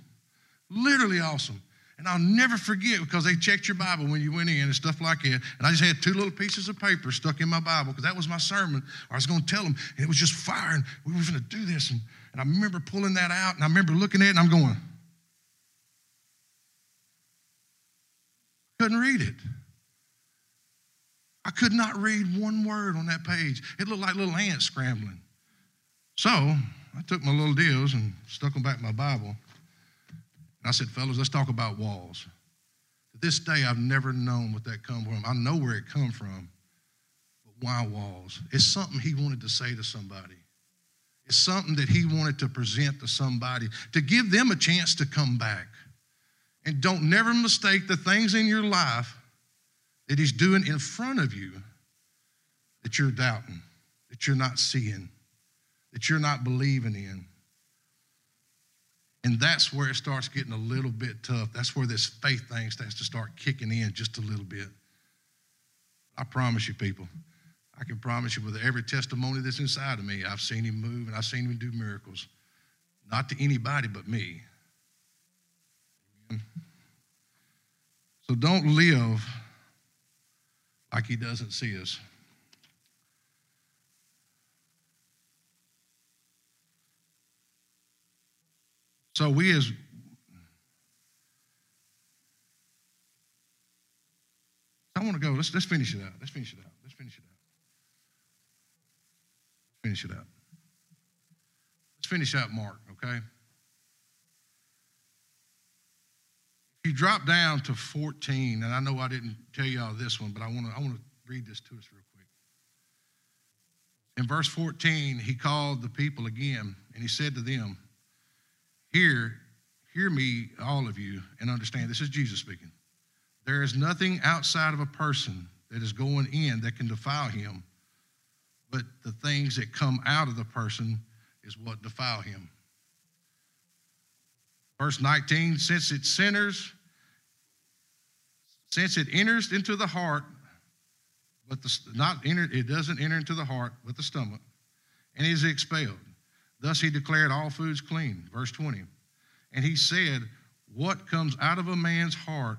Literally awesome. And I'll never forget because they checked your Bible when you went in and stuff like that. And I just had two little pieces of paper stuck in my Bible because that was my sermon. I was going to tell them, and it was just fire, and we were going to do this. And, and I remember pulling that out, and I remember looking at it, and I'm going, couldn't read it. I could not read one word on that page. It looked like little ants scrambling. So I took my little deals and stuck them back in my Bible. And I said, fellas, let's talk about walls. To this day, I've never known what that come from. I know where it come from, but why walls? It's something he wanted to say to somebody. It's something that he wanted to present to somebody to give them a chance to come back. And don't never mistake the things in your life that he's doing in front of you that you're doubting, that you're not seeing, that you're not believing in. And that's where it starts getting a little bit tough. That's where this faith thing starts to start kicking in just a little bit. I promise you, people, I can promise you with every testimony that's inside of me, I've seen him move and I've seen him do miracles. Not to anybody but me. So don't live like he doesn't see us. So we as I want to go. Let's, let's finish it out. Let's finish it out. Let's finish it out. Finish it up. Let's finish out Mark, okay? If you drop down to 14, and I know I didn't tell you all this one, but I want to I want to read this to us real quick. In verse 14, he called the people again, and he said to them, Hear, hear me, all of you, and understand. This is Jesus speaking. There is nothing outside of a person that is going in that can defile him, but the things that come out of the person is what defile him. Verse 19, since it sinners, since it enters into the heart, but the, not enter, it doesn't enter into the heart, but the stomach, and is expelled. Thus he declared all foods clean. Verse 20. And he said, What comes out of a man's heart,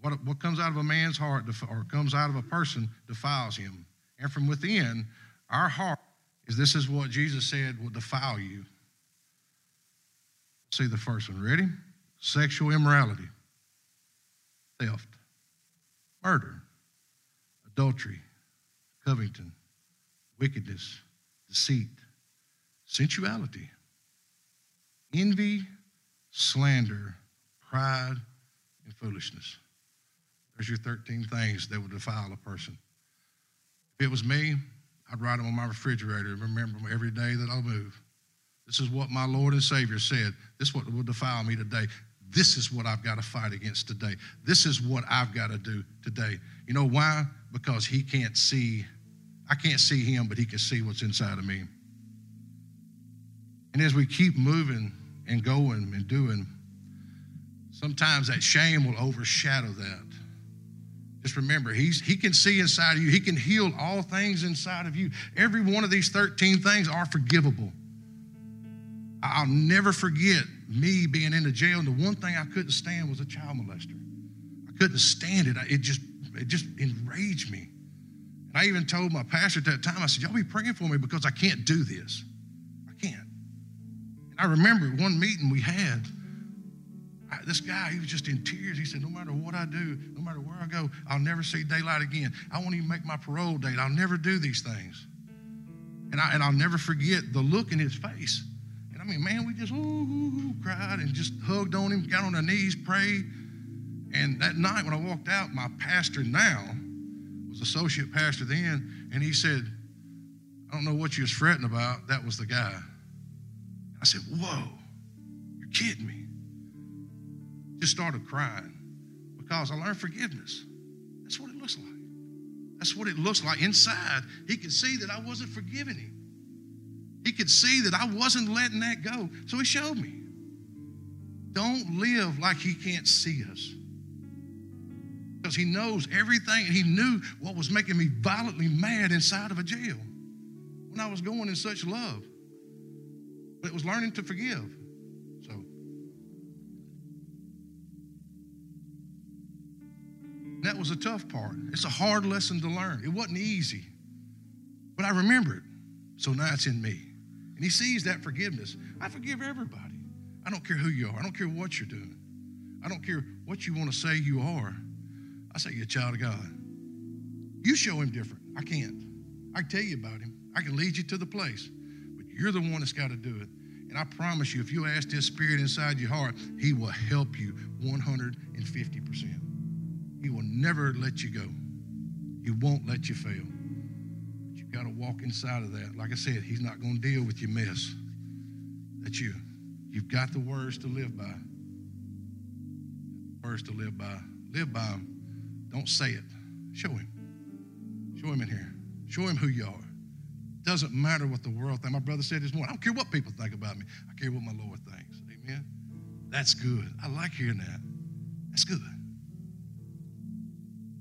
what, what comes out of a man's heart or comes out of a person defiles him. And from within, our heart is this is what Jesus said will defile you. See the first one. Ready? Sexual immorality, theft, murder, adultery, coveting, wickedness, deceit sensuality, envy, slander, pride, and foolishness. There's your 13 things that will defile a person. If it was me, I'd write them on my refrigerator and remember them every day that I move. This is what my Lord and Savior said. This is what will defile me today. This is what I've got to fight against today. This is what I've got to do today. You know why? Because He can't see, I can't see Him, but He can see what's inside of me. And as we keep moving and going and doing, sometimes that shame will overshadow that. Just remember, he's, he can see inside of you, he can heal all things inside of you. Every one of these 13 things are forgivable. I'll never forget me being in the jail, and the one thing I couldn't stand was a child molester. I couldn't stand it. It just, it just enraged me. And I even told my pastor at that time, I said, Y'all be praying for me because I can't do this. I can't. And I remember one meeting we had. I, this guy, he was just in tears. He said, No matter what I do, no matter where I go, I'll never see daylight again. I won't even make my parole date. I'll never do these things. And, I, and I'll never forget the look in his face. And I mean, man, we just ooh, ooh, ooh, cried and just hugged on him, got on our knees, prayed. And that night when I walked out, my pastor now was associate pastor then, and he said, I don't know what you was fretting about. That was the guy. I said, Whoa, you're kidding me. Just started crying because I learned forgiveness. That's what it looks like. That's what it looks like. Inside, he could see that I wasn't forgiving him. He could see that I wasn't letting that go. So he showed me. Don't live like he can't see us. Because he knows everything. He knew what was making me violently mad inside of a jail when I was going in such love but it was learning to forgive. That was a tough part. It's a hard lesson to learn. It wasn't easy, but I remember it. So now it's in me. And he sees that forgiveness. I forgive everybody. I don't care who you are. I don't care what you're doing. I don't care what you want to say you are. I say you're a child of God. You show him different. I can't. I can tell you about him. I can lead you to the place. But you're the one that's got to do it. And I promise you, if you ask this spirit inside your heart, he will help you 150%. He will never let you go. He won't let you fail. But you've got to walk inside of that. Like I said, he's not going to deal with your mess. That's you. You've got the words to live by. Words to live by. Live by them. Don't say it. Show him. Show him in here. Show him who you are. Doesn't matter what the world thinks. My brother said this morning, I don't care what people think about me. I care what my Lord thinks. Amen. That's good. I like hearing that. That's good.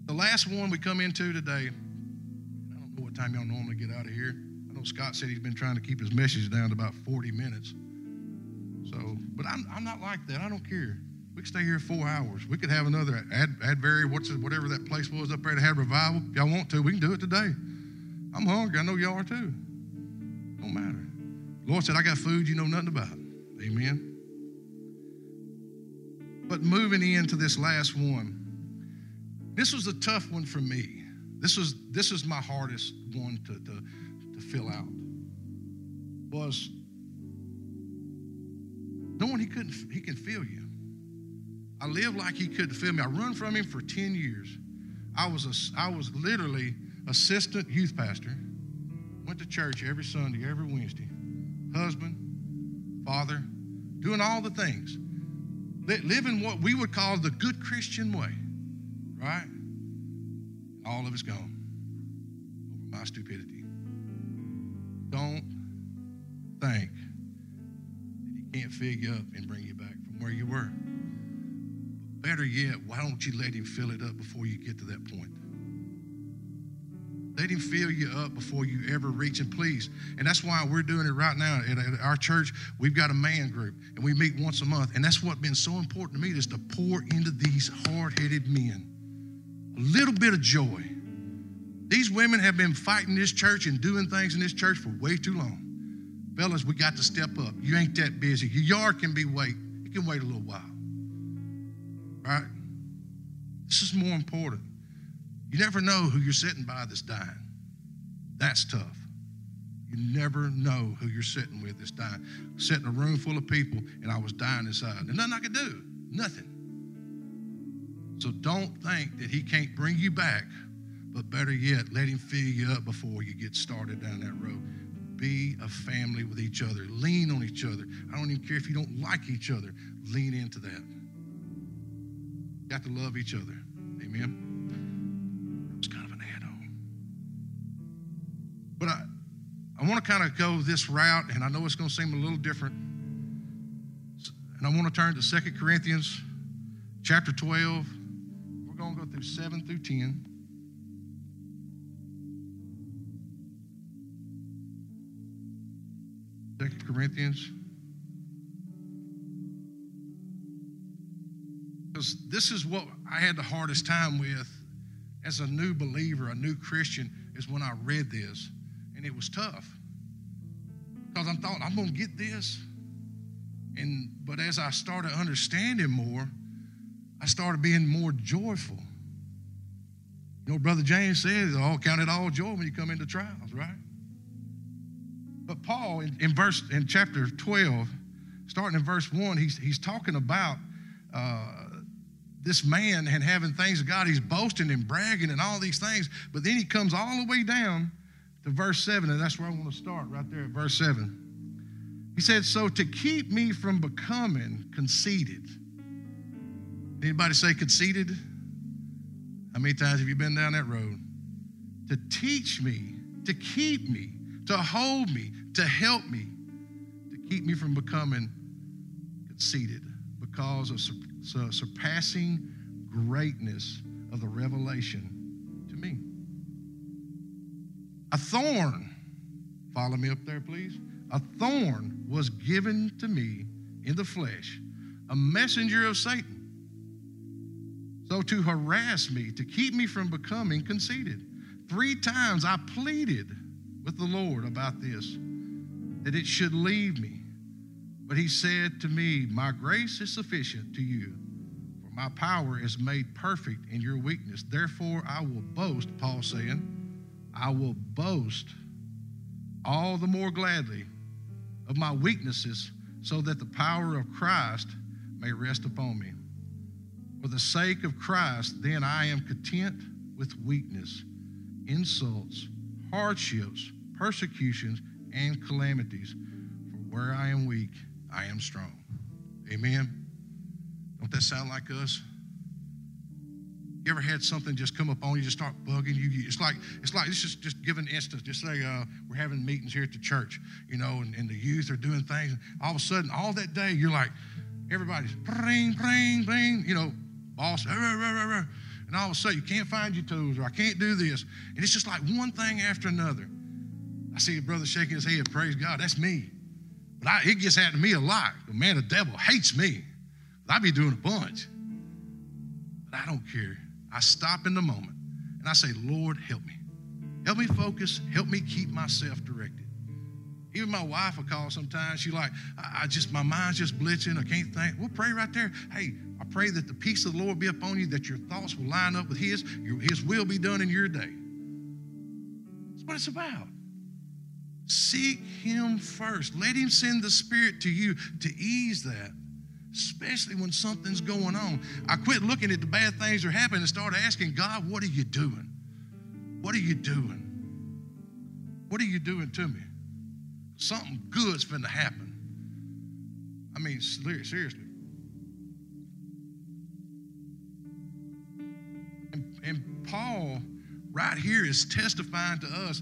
The last one we come into today, I don't know what time y'all normally get out of here. I know Scott said he's been trying to keep his message down to about 40 minutes. So, but I'm, I'm not like that. I don't care. We could stay here four hours. We could have another Ad, Asbury, what's it, whatever that place was up there to have revival. If y'all want to, we can do it today. I'm hungry. I know y'all are too. Don't matter. Lord said, I got food you know nothing about. Amen. But moving into this last one, this was a tough one for me. This was this is my hardest one to, to, to fill out. Was knowing he couldn't he can feel you. I lived like he couldn't feel me. I run from him for 10 years. I was a, I was literally assistant youth pastor. Went to church every Sunday, every Wednesday. Husband, father, doing all the things living what we would call the good Christian way, right? All of it's gone over my stupidity. Don't think that he can't fill you up and bring you back from where you were. Better yet, why don't you let him fill it up before you get to that point? Let him fill you up before you ever reach. And please, and that's why we're doing it right now at, our church. We've got a man group, and we meet once a month. And that's what's been so important to me is to pour into these hard-headed men a little bit of joy. These women have been fighting this church and doing things in this church for way too long. Fellas, we got to step up. You ain't that busy. Your yard can be wait. It can wait a little while. Right? This is more important. You never know who you're sitting by that's dying. That's tough. You never know who you're sitting with that's dying. Sitting in a room full of people, and I was dying inside. There's nothing I could do. Nothing. So don't think that he can't bring you back, but better yet, let him fill you up before you get started down that road. Be a family with each other. Lean on each other. I don't even care if you don't like each other. Lean into that. You got to love each other. Amen. It's kind of an add-on. But I, I want to kind of go this route, and I know it's going to seem a little different. And I want to turn to Second Corinthians chapter 12. Through 7 through 10. Second Corinthians. Because this is what I had the hardest time with as a new believer, a new Christian, is when I read this and it was tough because I thought I'm going to get this. And but as I started understanding more, I started being more joyful. You know, Brother James says, "All count it all joy when you come into trials," right? But Paul, in, in verse in chapter 12, starting in verse one, he's he's talking about uh, this man and having things of God. He's boasting and bragging and all these things, but then he comes all the way down to verse 7, and that's where I want to start, right there at verse 7. He said, So to keep me from becoming conceited. Anybody say conceited? How many times have you been down that road? To teach me, to keep me, to hold me, to help me, to keep me from becoming conceited because of surpassing greatness of the revelation to me. a thorn, follow me up there, please. A thorn was given to me in the flesh, a messenger of Satan. So to harass me, to keep me from becoming conceited. Three times I pleaded with the Lord about this, that it should leave me. But he said to me, My grace is sufficient to you, for my power is made perfect in your weakness. Therefore I will boast, Paul saying, I will boast all the more gladly of my weaknesses so that the power of Christ may rest upon me. For the sake of Christ, then I am content with weakness, insults, hardships, persecutions, and calamities. For where I am weak, I am strong. Amen. Don't that sound like us? You ever had something just come up on you, just start bugging you? It's like it's like it's just just give an instance. Just say uh, we're having meetings here at the church, you know, and, and the youth are doing things. All of a sudden, all that day, you're like, everybody's ring, ring, ring, you know, boss, and all of a sudden you can't find your tools, or I can't do this, and it's just like one thing after another. I see a brother shaking his head. Praise God, that's me. But I, it gets to me a lot. But man, the devil hates me. I be doing a bunch. But I don't care. I stop in the moment and I say, Lord, help me. Help me focus. Help me keep myself directed. Even my wife will call sometimes. She like, I, I just, my mind's just blitzing. I can't think. We'll pray right there. Hey, I pray that the peace of the Lord be upon you, that your thoughts will line up with His, your, His will be done in your day. That's what it's about. Seek Him first. Let Him send the Spirit to you to ease that especially when something's going on. I quit looking at the bad things that are happening and started asking God, what are you doing? What are you doing? What are you doing to me? Something good's going to happen. I mean, seriously. And, and Paul, right here, is testifying to us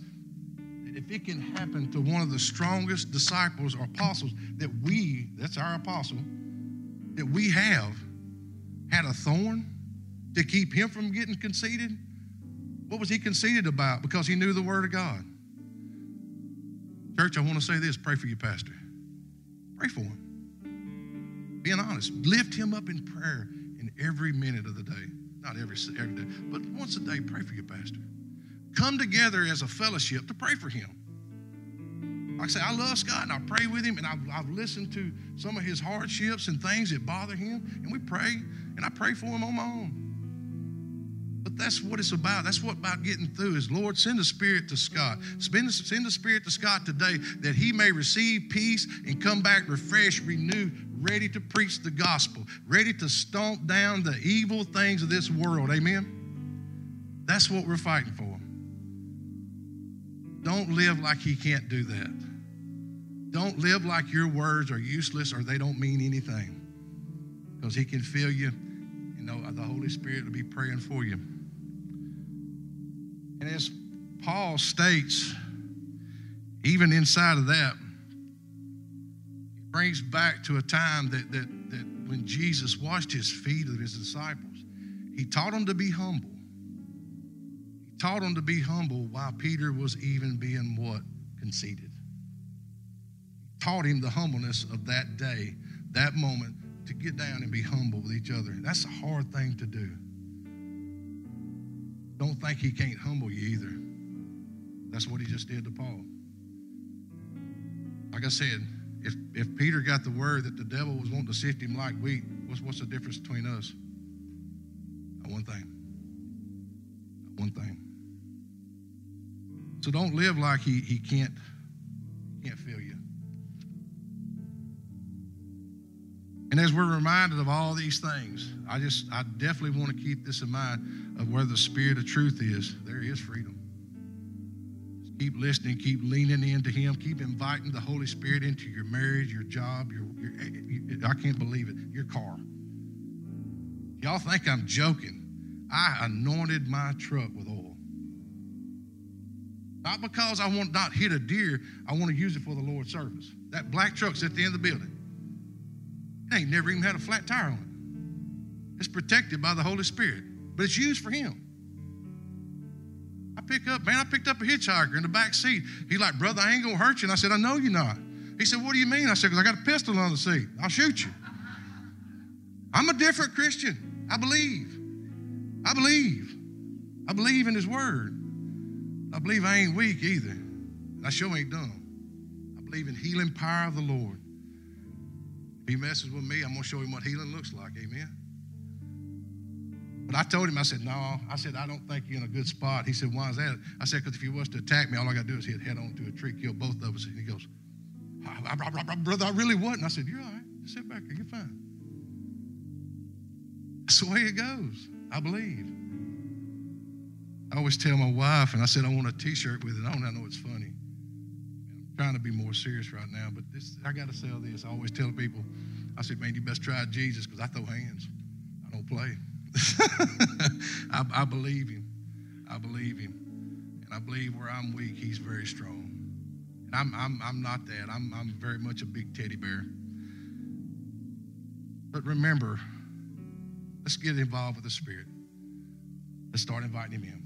that if it can happen to one of the strongest disciples or apostles that we, that's our apostle, that we have had a thorn to keep him from getting conceited? What was he conceited about? Because he knew the Word of God. Church, I want to say this pray for your pastor. Pray for him. Being honest, lift him up in prayer in every minute of the day. Not every, every day, but once a day, pray for your pastor. Come together as a fellowship to pray for him. Like I say, I love Scott and I pray with him and I've, I've listened to some of his hardships and things that bother him, and we pray, and I pray for him on my own. But that's what it's about. That's what about getting through is Lord, send the Spirit to Scott. Send send the Spirit to Scott today that he may receive peace and come back refreshed, renewed, ready to preach the gospel, ready to stomp down the evil things of this world. Amen? That's what we're fighting for. Don't live like he can't do that. Don't live like your words are useless or they don't mean anything. Because He can fill you. You know, the Holy Spirit will be praying for you. And as Paul states, even inside of that, brings back to a time that, that, that when Jesus washed his feet of his disciples, he taught them to be humble. He taught them to be humble while Peter was even being what? Conceited He taught him the humbleness of that day, that moment, to get down and be humble with each other. That's a hard thing to do. Don't think he can't humble you either. That's what he just did to Paul. Like I said, if, if Peter got the word that the devil was wanting to sift him like wheat, what's, what's the difference between us? Not one thing. Not one thing. So don't live like he, he can't, can't feel you. And as we're reminded of all these things, I just, I definitely want to keep this in mind of where the spirit of truth is. There is freedom. Keep listening, keep leaning into Him, keep inviting the Holy Spirit into your marriage, your job, your, your eh, I can't believe it, your car. Y'all think I'm joking. I anointed my truck with oil. Not because I want not hit a deer, I want to use it for the Lord's service. That black truck's at the end of the building. It ain't never even had a flat tire on it. It's protected by the Holy Spirit, but it's used for Him. I pick up, man, I picked up a hitchhiker in the back seat. He's like, brother, I ain't gonna hurt you. And I said, I know you're not. He said, What do you mean? I said, Because I got a pistol on the seat. I'll shoot you. I'm a different Christian. I believe. I believe. I believe in His Word. I believe I ain't weak either. I sure ain't dumb. I believe in healing power of the Lord. If he messes with me, I'm to show him what healing looks like. Amen. But I told him, I said, no. I said, I don't think you're in a good spot. He said, why is that? I said, because if he was to attack me, all I got to do is hit head on to a tree, kill both of us. And he goes, brother, I really wouldn't. I said, you're all right. Sit back here. You're fine. That's the way it goes. I believe. I always tell my wife, and I said, I want a t-shirt with it. I don't know it's funny I'm trying to be more serious right now, but this I got to sell this. I always tell people, I said, man, you best try Jesus because I throw hands. I don't play. [laughs] I, I believe him. I believe him. And I believe where I'm weak, he's very strong. And I'm, I'm, I'm not that. I'm, I'm very much a big teddy bear. But remember, let's get involved with the Spirit. Let's start inviting him in.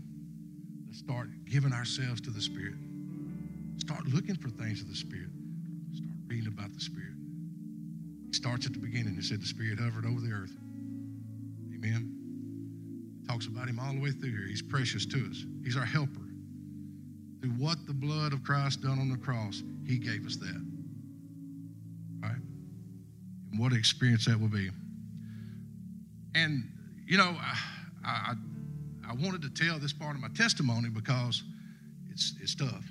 Let's start giving ourselves to the Spirit. Start looking for things of the Spirit. Start reading about the Spirit. He starts at the beginning. He said the Spirit hovered over the earth. Amen. Talks about him all the way through here. He's precious to us. He's our helper. Through what the blood of Christ done on the cross, he gave us that. Right? And what an experience that will be. And, you know, I, I, I wanted to tell this part of my testimony because it's, it's tough.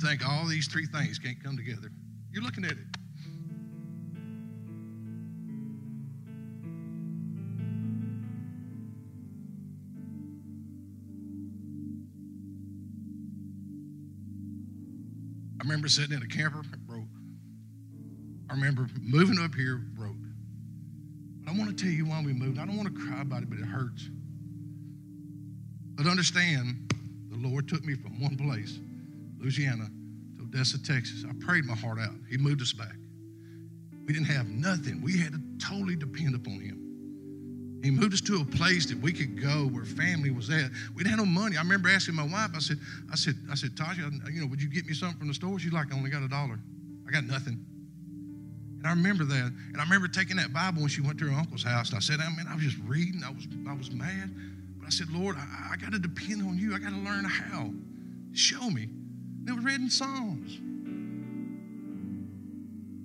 Think all these three things can't come together, you're looking at it. I remember sitting in a camper, broke. I remember moving up here, broke. I want to tell you why we moved. I don't want to cry about it, but it hurts. But understand, the Lord took me from one place Louisiana to Odessa, Texas. I prayed my heart out. He moved us back. We didn't have nothing. We had to totally depend upon him. He moved us to a place that we could go where family was at. We didn't have no money. I remember asking my wife, I said, I said, I said, Tasha, you know, would you get me something from the store? She's like, I only got a dollar. I got nothing. And I remember that. And I remember taking that Bible when she went to her uncle's house. And I said, I mean, I was just reading. I was, I was mad. But I said, Lord, I, I got to depend on you. I got to learn how. Show me. It was read in Psalms.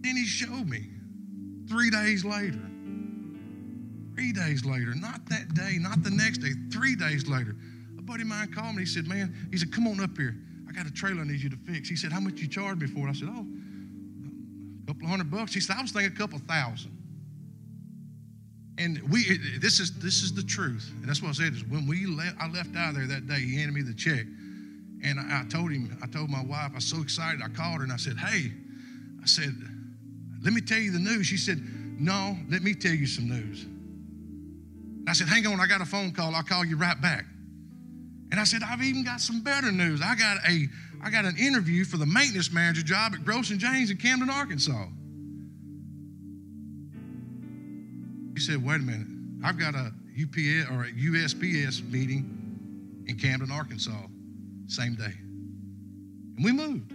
Then he showed me three days later. Three days later, not that day, not the next day, three days later, a buddy of mine called me. He said, Man, he said, Come on up here. I got a trailer I need you to fix. He said, How much you charge me for it? I said, Oh, a couple hundred bucks. He said, I was thinking a couple thousand. And we this is this is the truth. And that's what I said is when we left I left out there that day, he handed me the check. And I, told him, I told my wife, I was so excited. I called her and I said, Hey, I said, let me tell you the news. She said, No, let me tell you some news. And I said, Hang on, I got a phone call. I'll call you right back. And I said, I've even got some better news. I got a I got an interview for the maintenance manager job at Gross and Janes in Camden, Arkansas. He said, wait a minute. I've got a UPS or a USPS meeting in Camden, Arkansas same day. And we moved.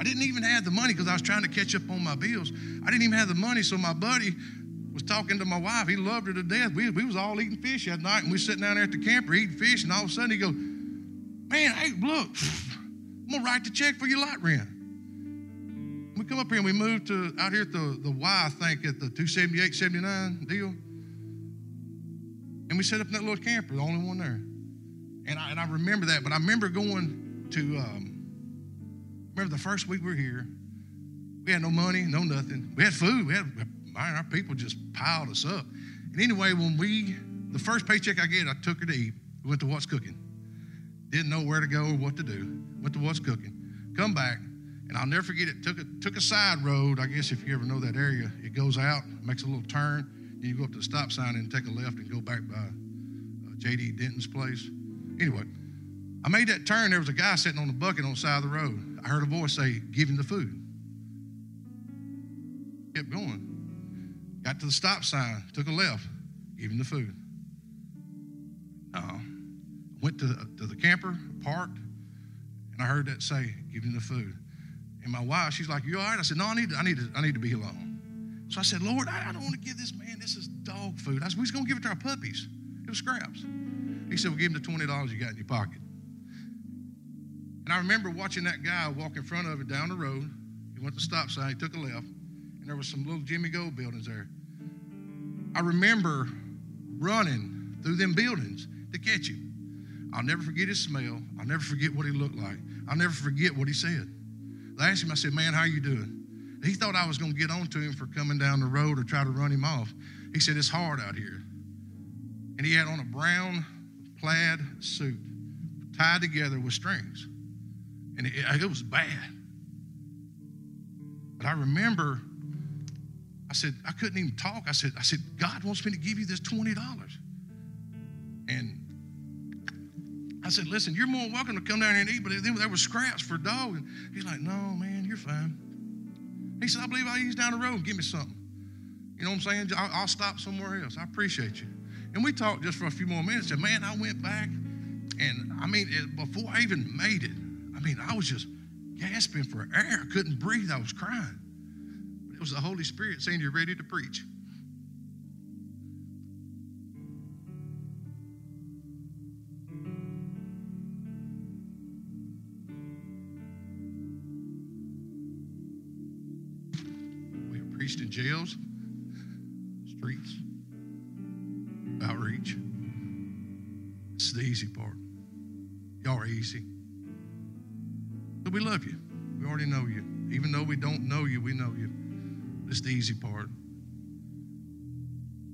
I didn't even have the money because I was trying to catch up on my bills. I didn't even have the money, so my buddy was talking to my wife. He loved her to death. We, we was all eating fish that night, and we sitting down there at the camper eating fish, and all of a sudden he goes, Man, hey, look, I'm gonna write the check for your lot rent. We come up here and we moved to out here at the, the Y, I think, at the 278, 79 deal. And we set up in that little camper, the only one there. And I, and I remember that, but I remember going to, um, remember the first week we were here, we had no money, no nothing. We had food. We had, our people just piled us up. And anyway, when we, the first paycheck I get, I took her to eat. We went to What's Cooking. Didn't know where to go or what to do. Went to What's Cooking. Come back, and I'll never forget it. Took a, took a side road. I guess if you ever know that area, it goes out, makes a little turn. Then you go up to the stop sign and take a left and go back by uh, J.D. Denton's place. Anyway, I made that turn. There was a guy sitting on a bucket on the side of the road. I heard a voice say, Give him the food. Kept going. Got to the stop sign, took a left, give him the food. Uh, went to, to the camper, parked, and I heard that say, Give him the food. And my wife, she's like, You all right? I said, No, I need to, I need to, I need to be alone. So I said, Lord, I, I don't want to give this man, this is dog food. I said, We're going to give it to our puppies. It was scraps. He said, Well, give him the $20 you got in your pocket. And I remember watching that guy walk in front of it down the road. He went to the stop sign, he took a left, and there was some little Jimmy Gold buildings there. I remember running through them buildings to catch him. I'll never forget his smell. I'll never forget what he looked like. I'll never forget what he said. I asked him, I said, Man, how you doing? He thought I was going to get on to him for coming down the road or try to run him off. He said, It's hard out here. And he had on a brown plaid suit tied together with strings. And it, it was bad. But I remember, I said, I couldn't even talk. I said, I said, God wants me to give you this $20. And I said, listen, you're more welcome to come down here and eat, but then there were scraps for dog. And he's like, no, man, you're fine. He said, I believe I'll use down the road and give me something. You know what I'm saying? I'll, I'll, stop somewhere else. I appreciate you. And we talked just for a few more minutes. And man, I went back, and I mean, it, before I even made it, I mean, I was just gasping for air. I couldn't breathe. I was crying. But it was the Holy Spirit saying, You're ready to preach. We preached in jails, streets, easy part. Y'all are easy. But we love you. We already know you. Even though we don't know you, we know you. It's the easy part.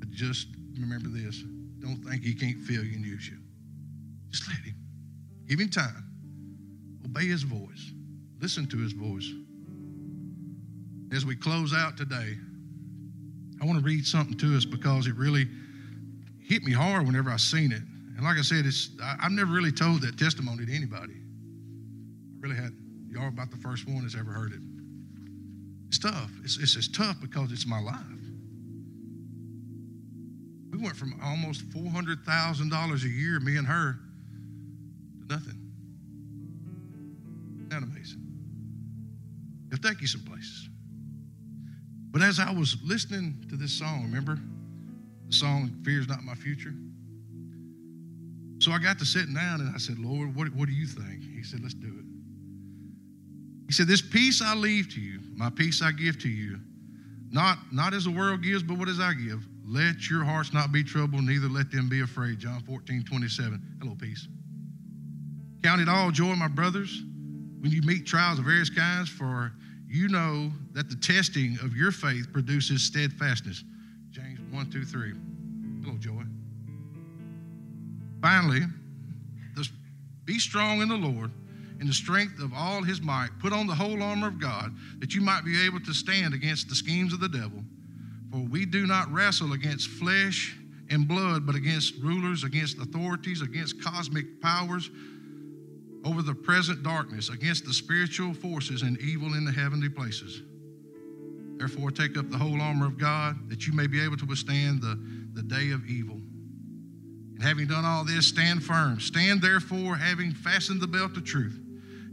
But just remember this don't think he can't feel you and use you. Just let him. Give him time. Obey his voice. Listen to his voice. As we close out today, I want to read something to us because it really hit me hard whenever I seen it. And like I said, it's I, have never really told that testimony to anybody. I really had y'all about the first one that's ever heard it. It's tough. It's, it's, it's tough because it's my life. We went from almost four hundred thousand dollars a year, me and her, to nothing. Isn't that amazing? It'll take you some places. But as I was listening to this song, remember the song "Fear's Not My Future." So I got to sitting down and I said, "Lord, what, what do you think?" He said, "Let's do it." He said, "This peace I leave to you, my peace I give to you, not not as the world gives, but what as I give. Let your hearts not be troubled, neither let them be afraid." John 14, 27. Hello, peace. Count it all joy, my brothers, when you meet trials of various kinds, for you know that the testing of your faith produces steadfastness. James 1, 2, 3. Hello, Joy. Finally, be strong in the Lord in the strength of all his might. Put on the whole armor of God that you might be able to stand against the schemes of the devil. For we do not wrestle against flesh and blood, but against rulers, against authorities, against cosmic powers over the present darkness, against the spiritual forces and evil in the heavenly places. Therefore, take up the whole armor of God that you may be able to withstand the, the day of evil. And having done all this, stand firm. Stand therefore, having fastened the belt of truth,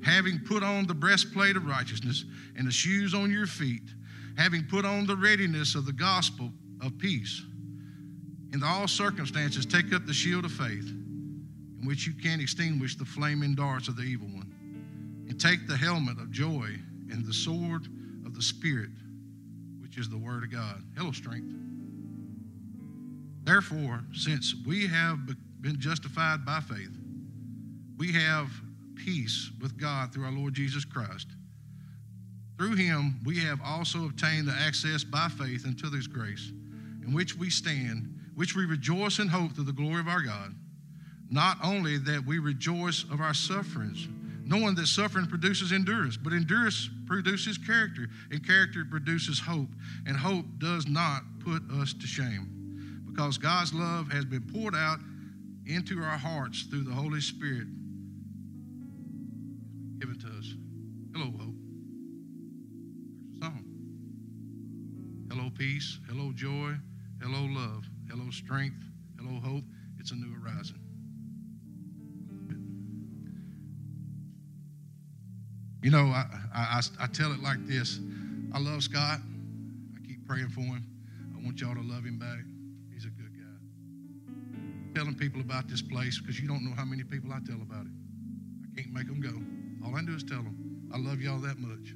having put on the breastplate of righteousness, and the shoes on your feet, having put on the readiness of the gospel of peace. In all circumstances, take up the shield of faith in which you can extinguish the flaming darts of the evil one. And take the helmet of joy and the sword of the Spirit, which is the Word of God. Hello, strength. Therefore, since we have been justified by faith, we have peace with God through our Lord Jesus Christ. Through him, we have also obtained the access by faith into this grace, in which we stand, which we rejoice in hope through the glory of our God. Not only that we rejoice of our sufferings, knowing that suffering produces endurance, but endurance produces character, and character produces hope. And hope does not put us to shame, because God's love has been poured out into our hearts through the Holy Spirit given to us. Hello, hope. Song. Hello, peace. Hello, joy. Hello, love. Hello, strength. Hello, hope. It's a new horizon. You know, I, I, I, tell it like this I love Scott. I keep praying for him. I want y'all to love him back. Telling people about this place because you don't know how many people I tell about it. I can't make them go. All I do is tell them, I love y'all that much.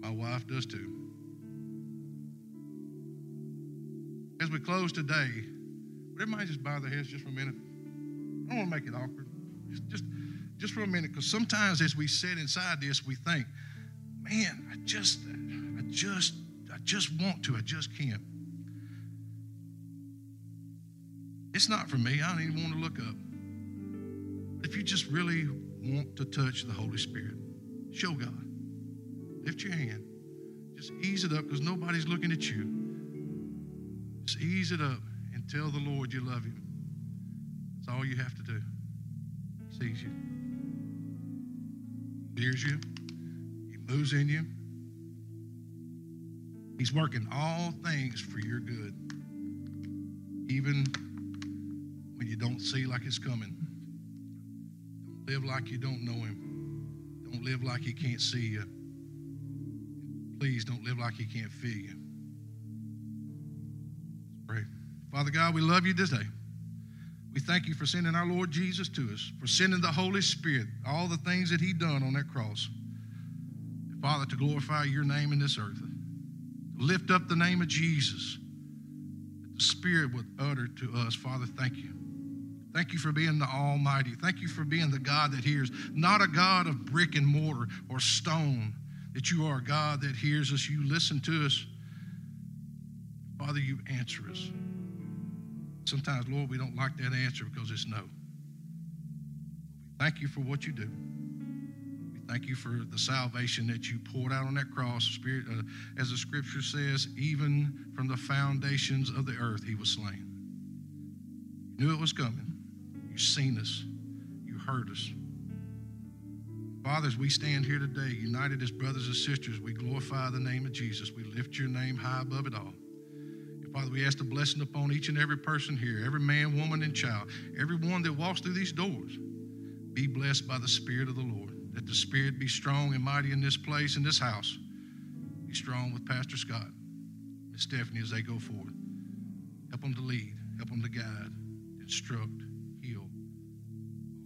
My wife does too. As we close today, would everybody just bow their heads just for a minute? I don't want to make it awkward. Just, just just for a minute, because sometimes as we sit inside this, we think, man, I just, I just, I just want to, I just can't. It's not for me. I don't even want to look up. If you just really want to touch the Holy Spirit, show God. Lift your hand. Just ease it up because nobody's looking at you. Just ease it up and tell the Lord you love Him. That's all you have to do. He sees you, hears you, He moves in you. He's working all things for your good, even when you don't see like it's coming. Don't live like you don't know Him. Don't live like He can't see you. Please don't live like He can't feel you. Pray. Father God, we love you today. We thank you for sending our Lord Jesus to us, for sending the Holy Spirit, all the things that He done on that cross. Father, to glorify your name in this earth, to lift up the name of Jesus, that the Spirit would utter to us. Father, thank you. Thank you for being the Almighty. Thank you for being the God that hears, not a God of brick and mortar or stone, that you are a God that hears us. You listen to us. Father, you answer us. Sometimes, Lord, we don't like that answer because it's no. Thank you for what you do. We thank you for the salvation that you poured out on that cross. Spirit, uh, as the scripture says, even from the foundations of the earth, he was slain. You knew it was coming. You've seen us. You heard us. Fathers, we stand here today, united as brothers and sisters. We glorify the name of Jesus. We lift your name high above it all. And Father, we ask the blessing upon each and every person here, every man, woman, and child, everyone that walks through these doors. Be blessed by the Spirit of the Lord. That the Spirit be strong and mighty in this place, in this house. Be strong with Pastor Scott and Stephanie as they go forward. Help them to lead, help them to guide, instruct,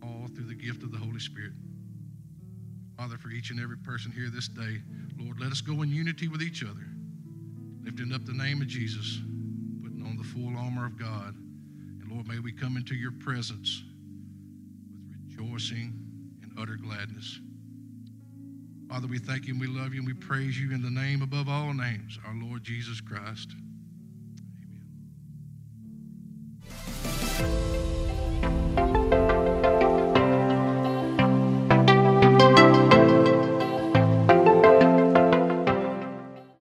all through the gift of the Holy Spirit. Father, for each and every person here this day, Lord, let us go in unity with each other, lifting up the name of Jesus, putting on the full armor of God. And Lord, may we come into your presence with rejoicing and utter gladness. Father, we thank you and we love you and we praise you in the name above all names, our Lord Jesus Christ. Amen.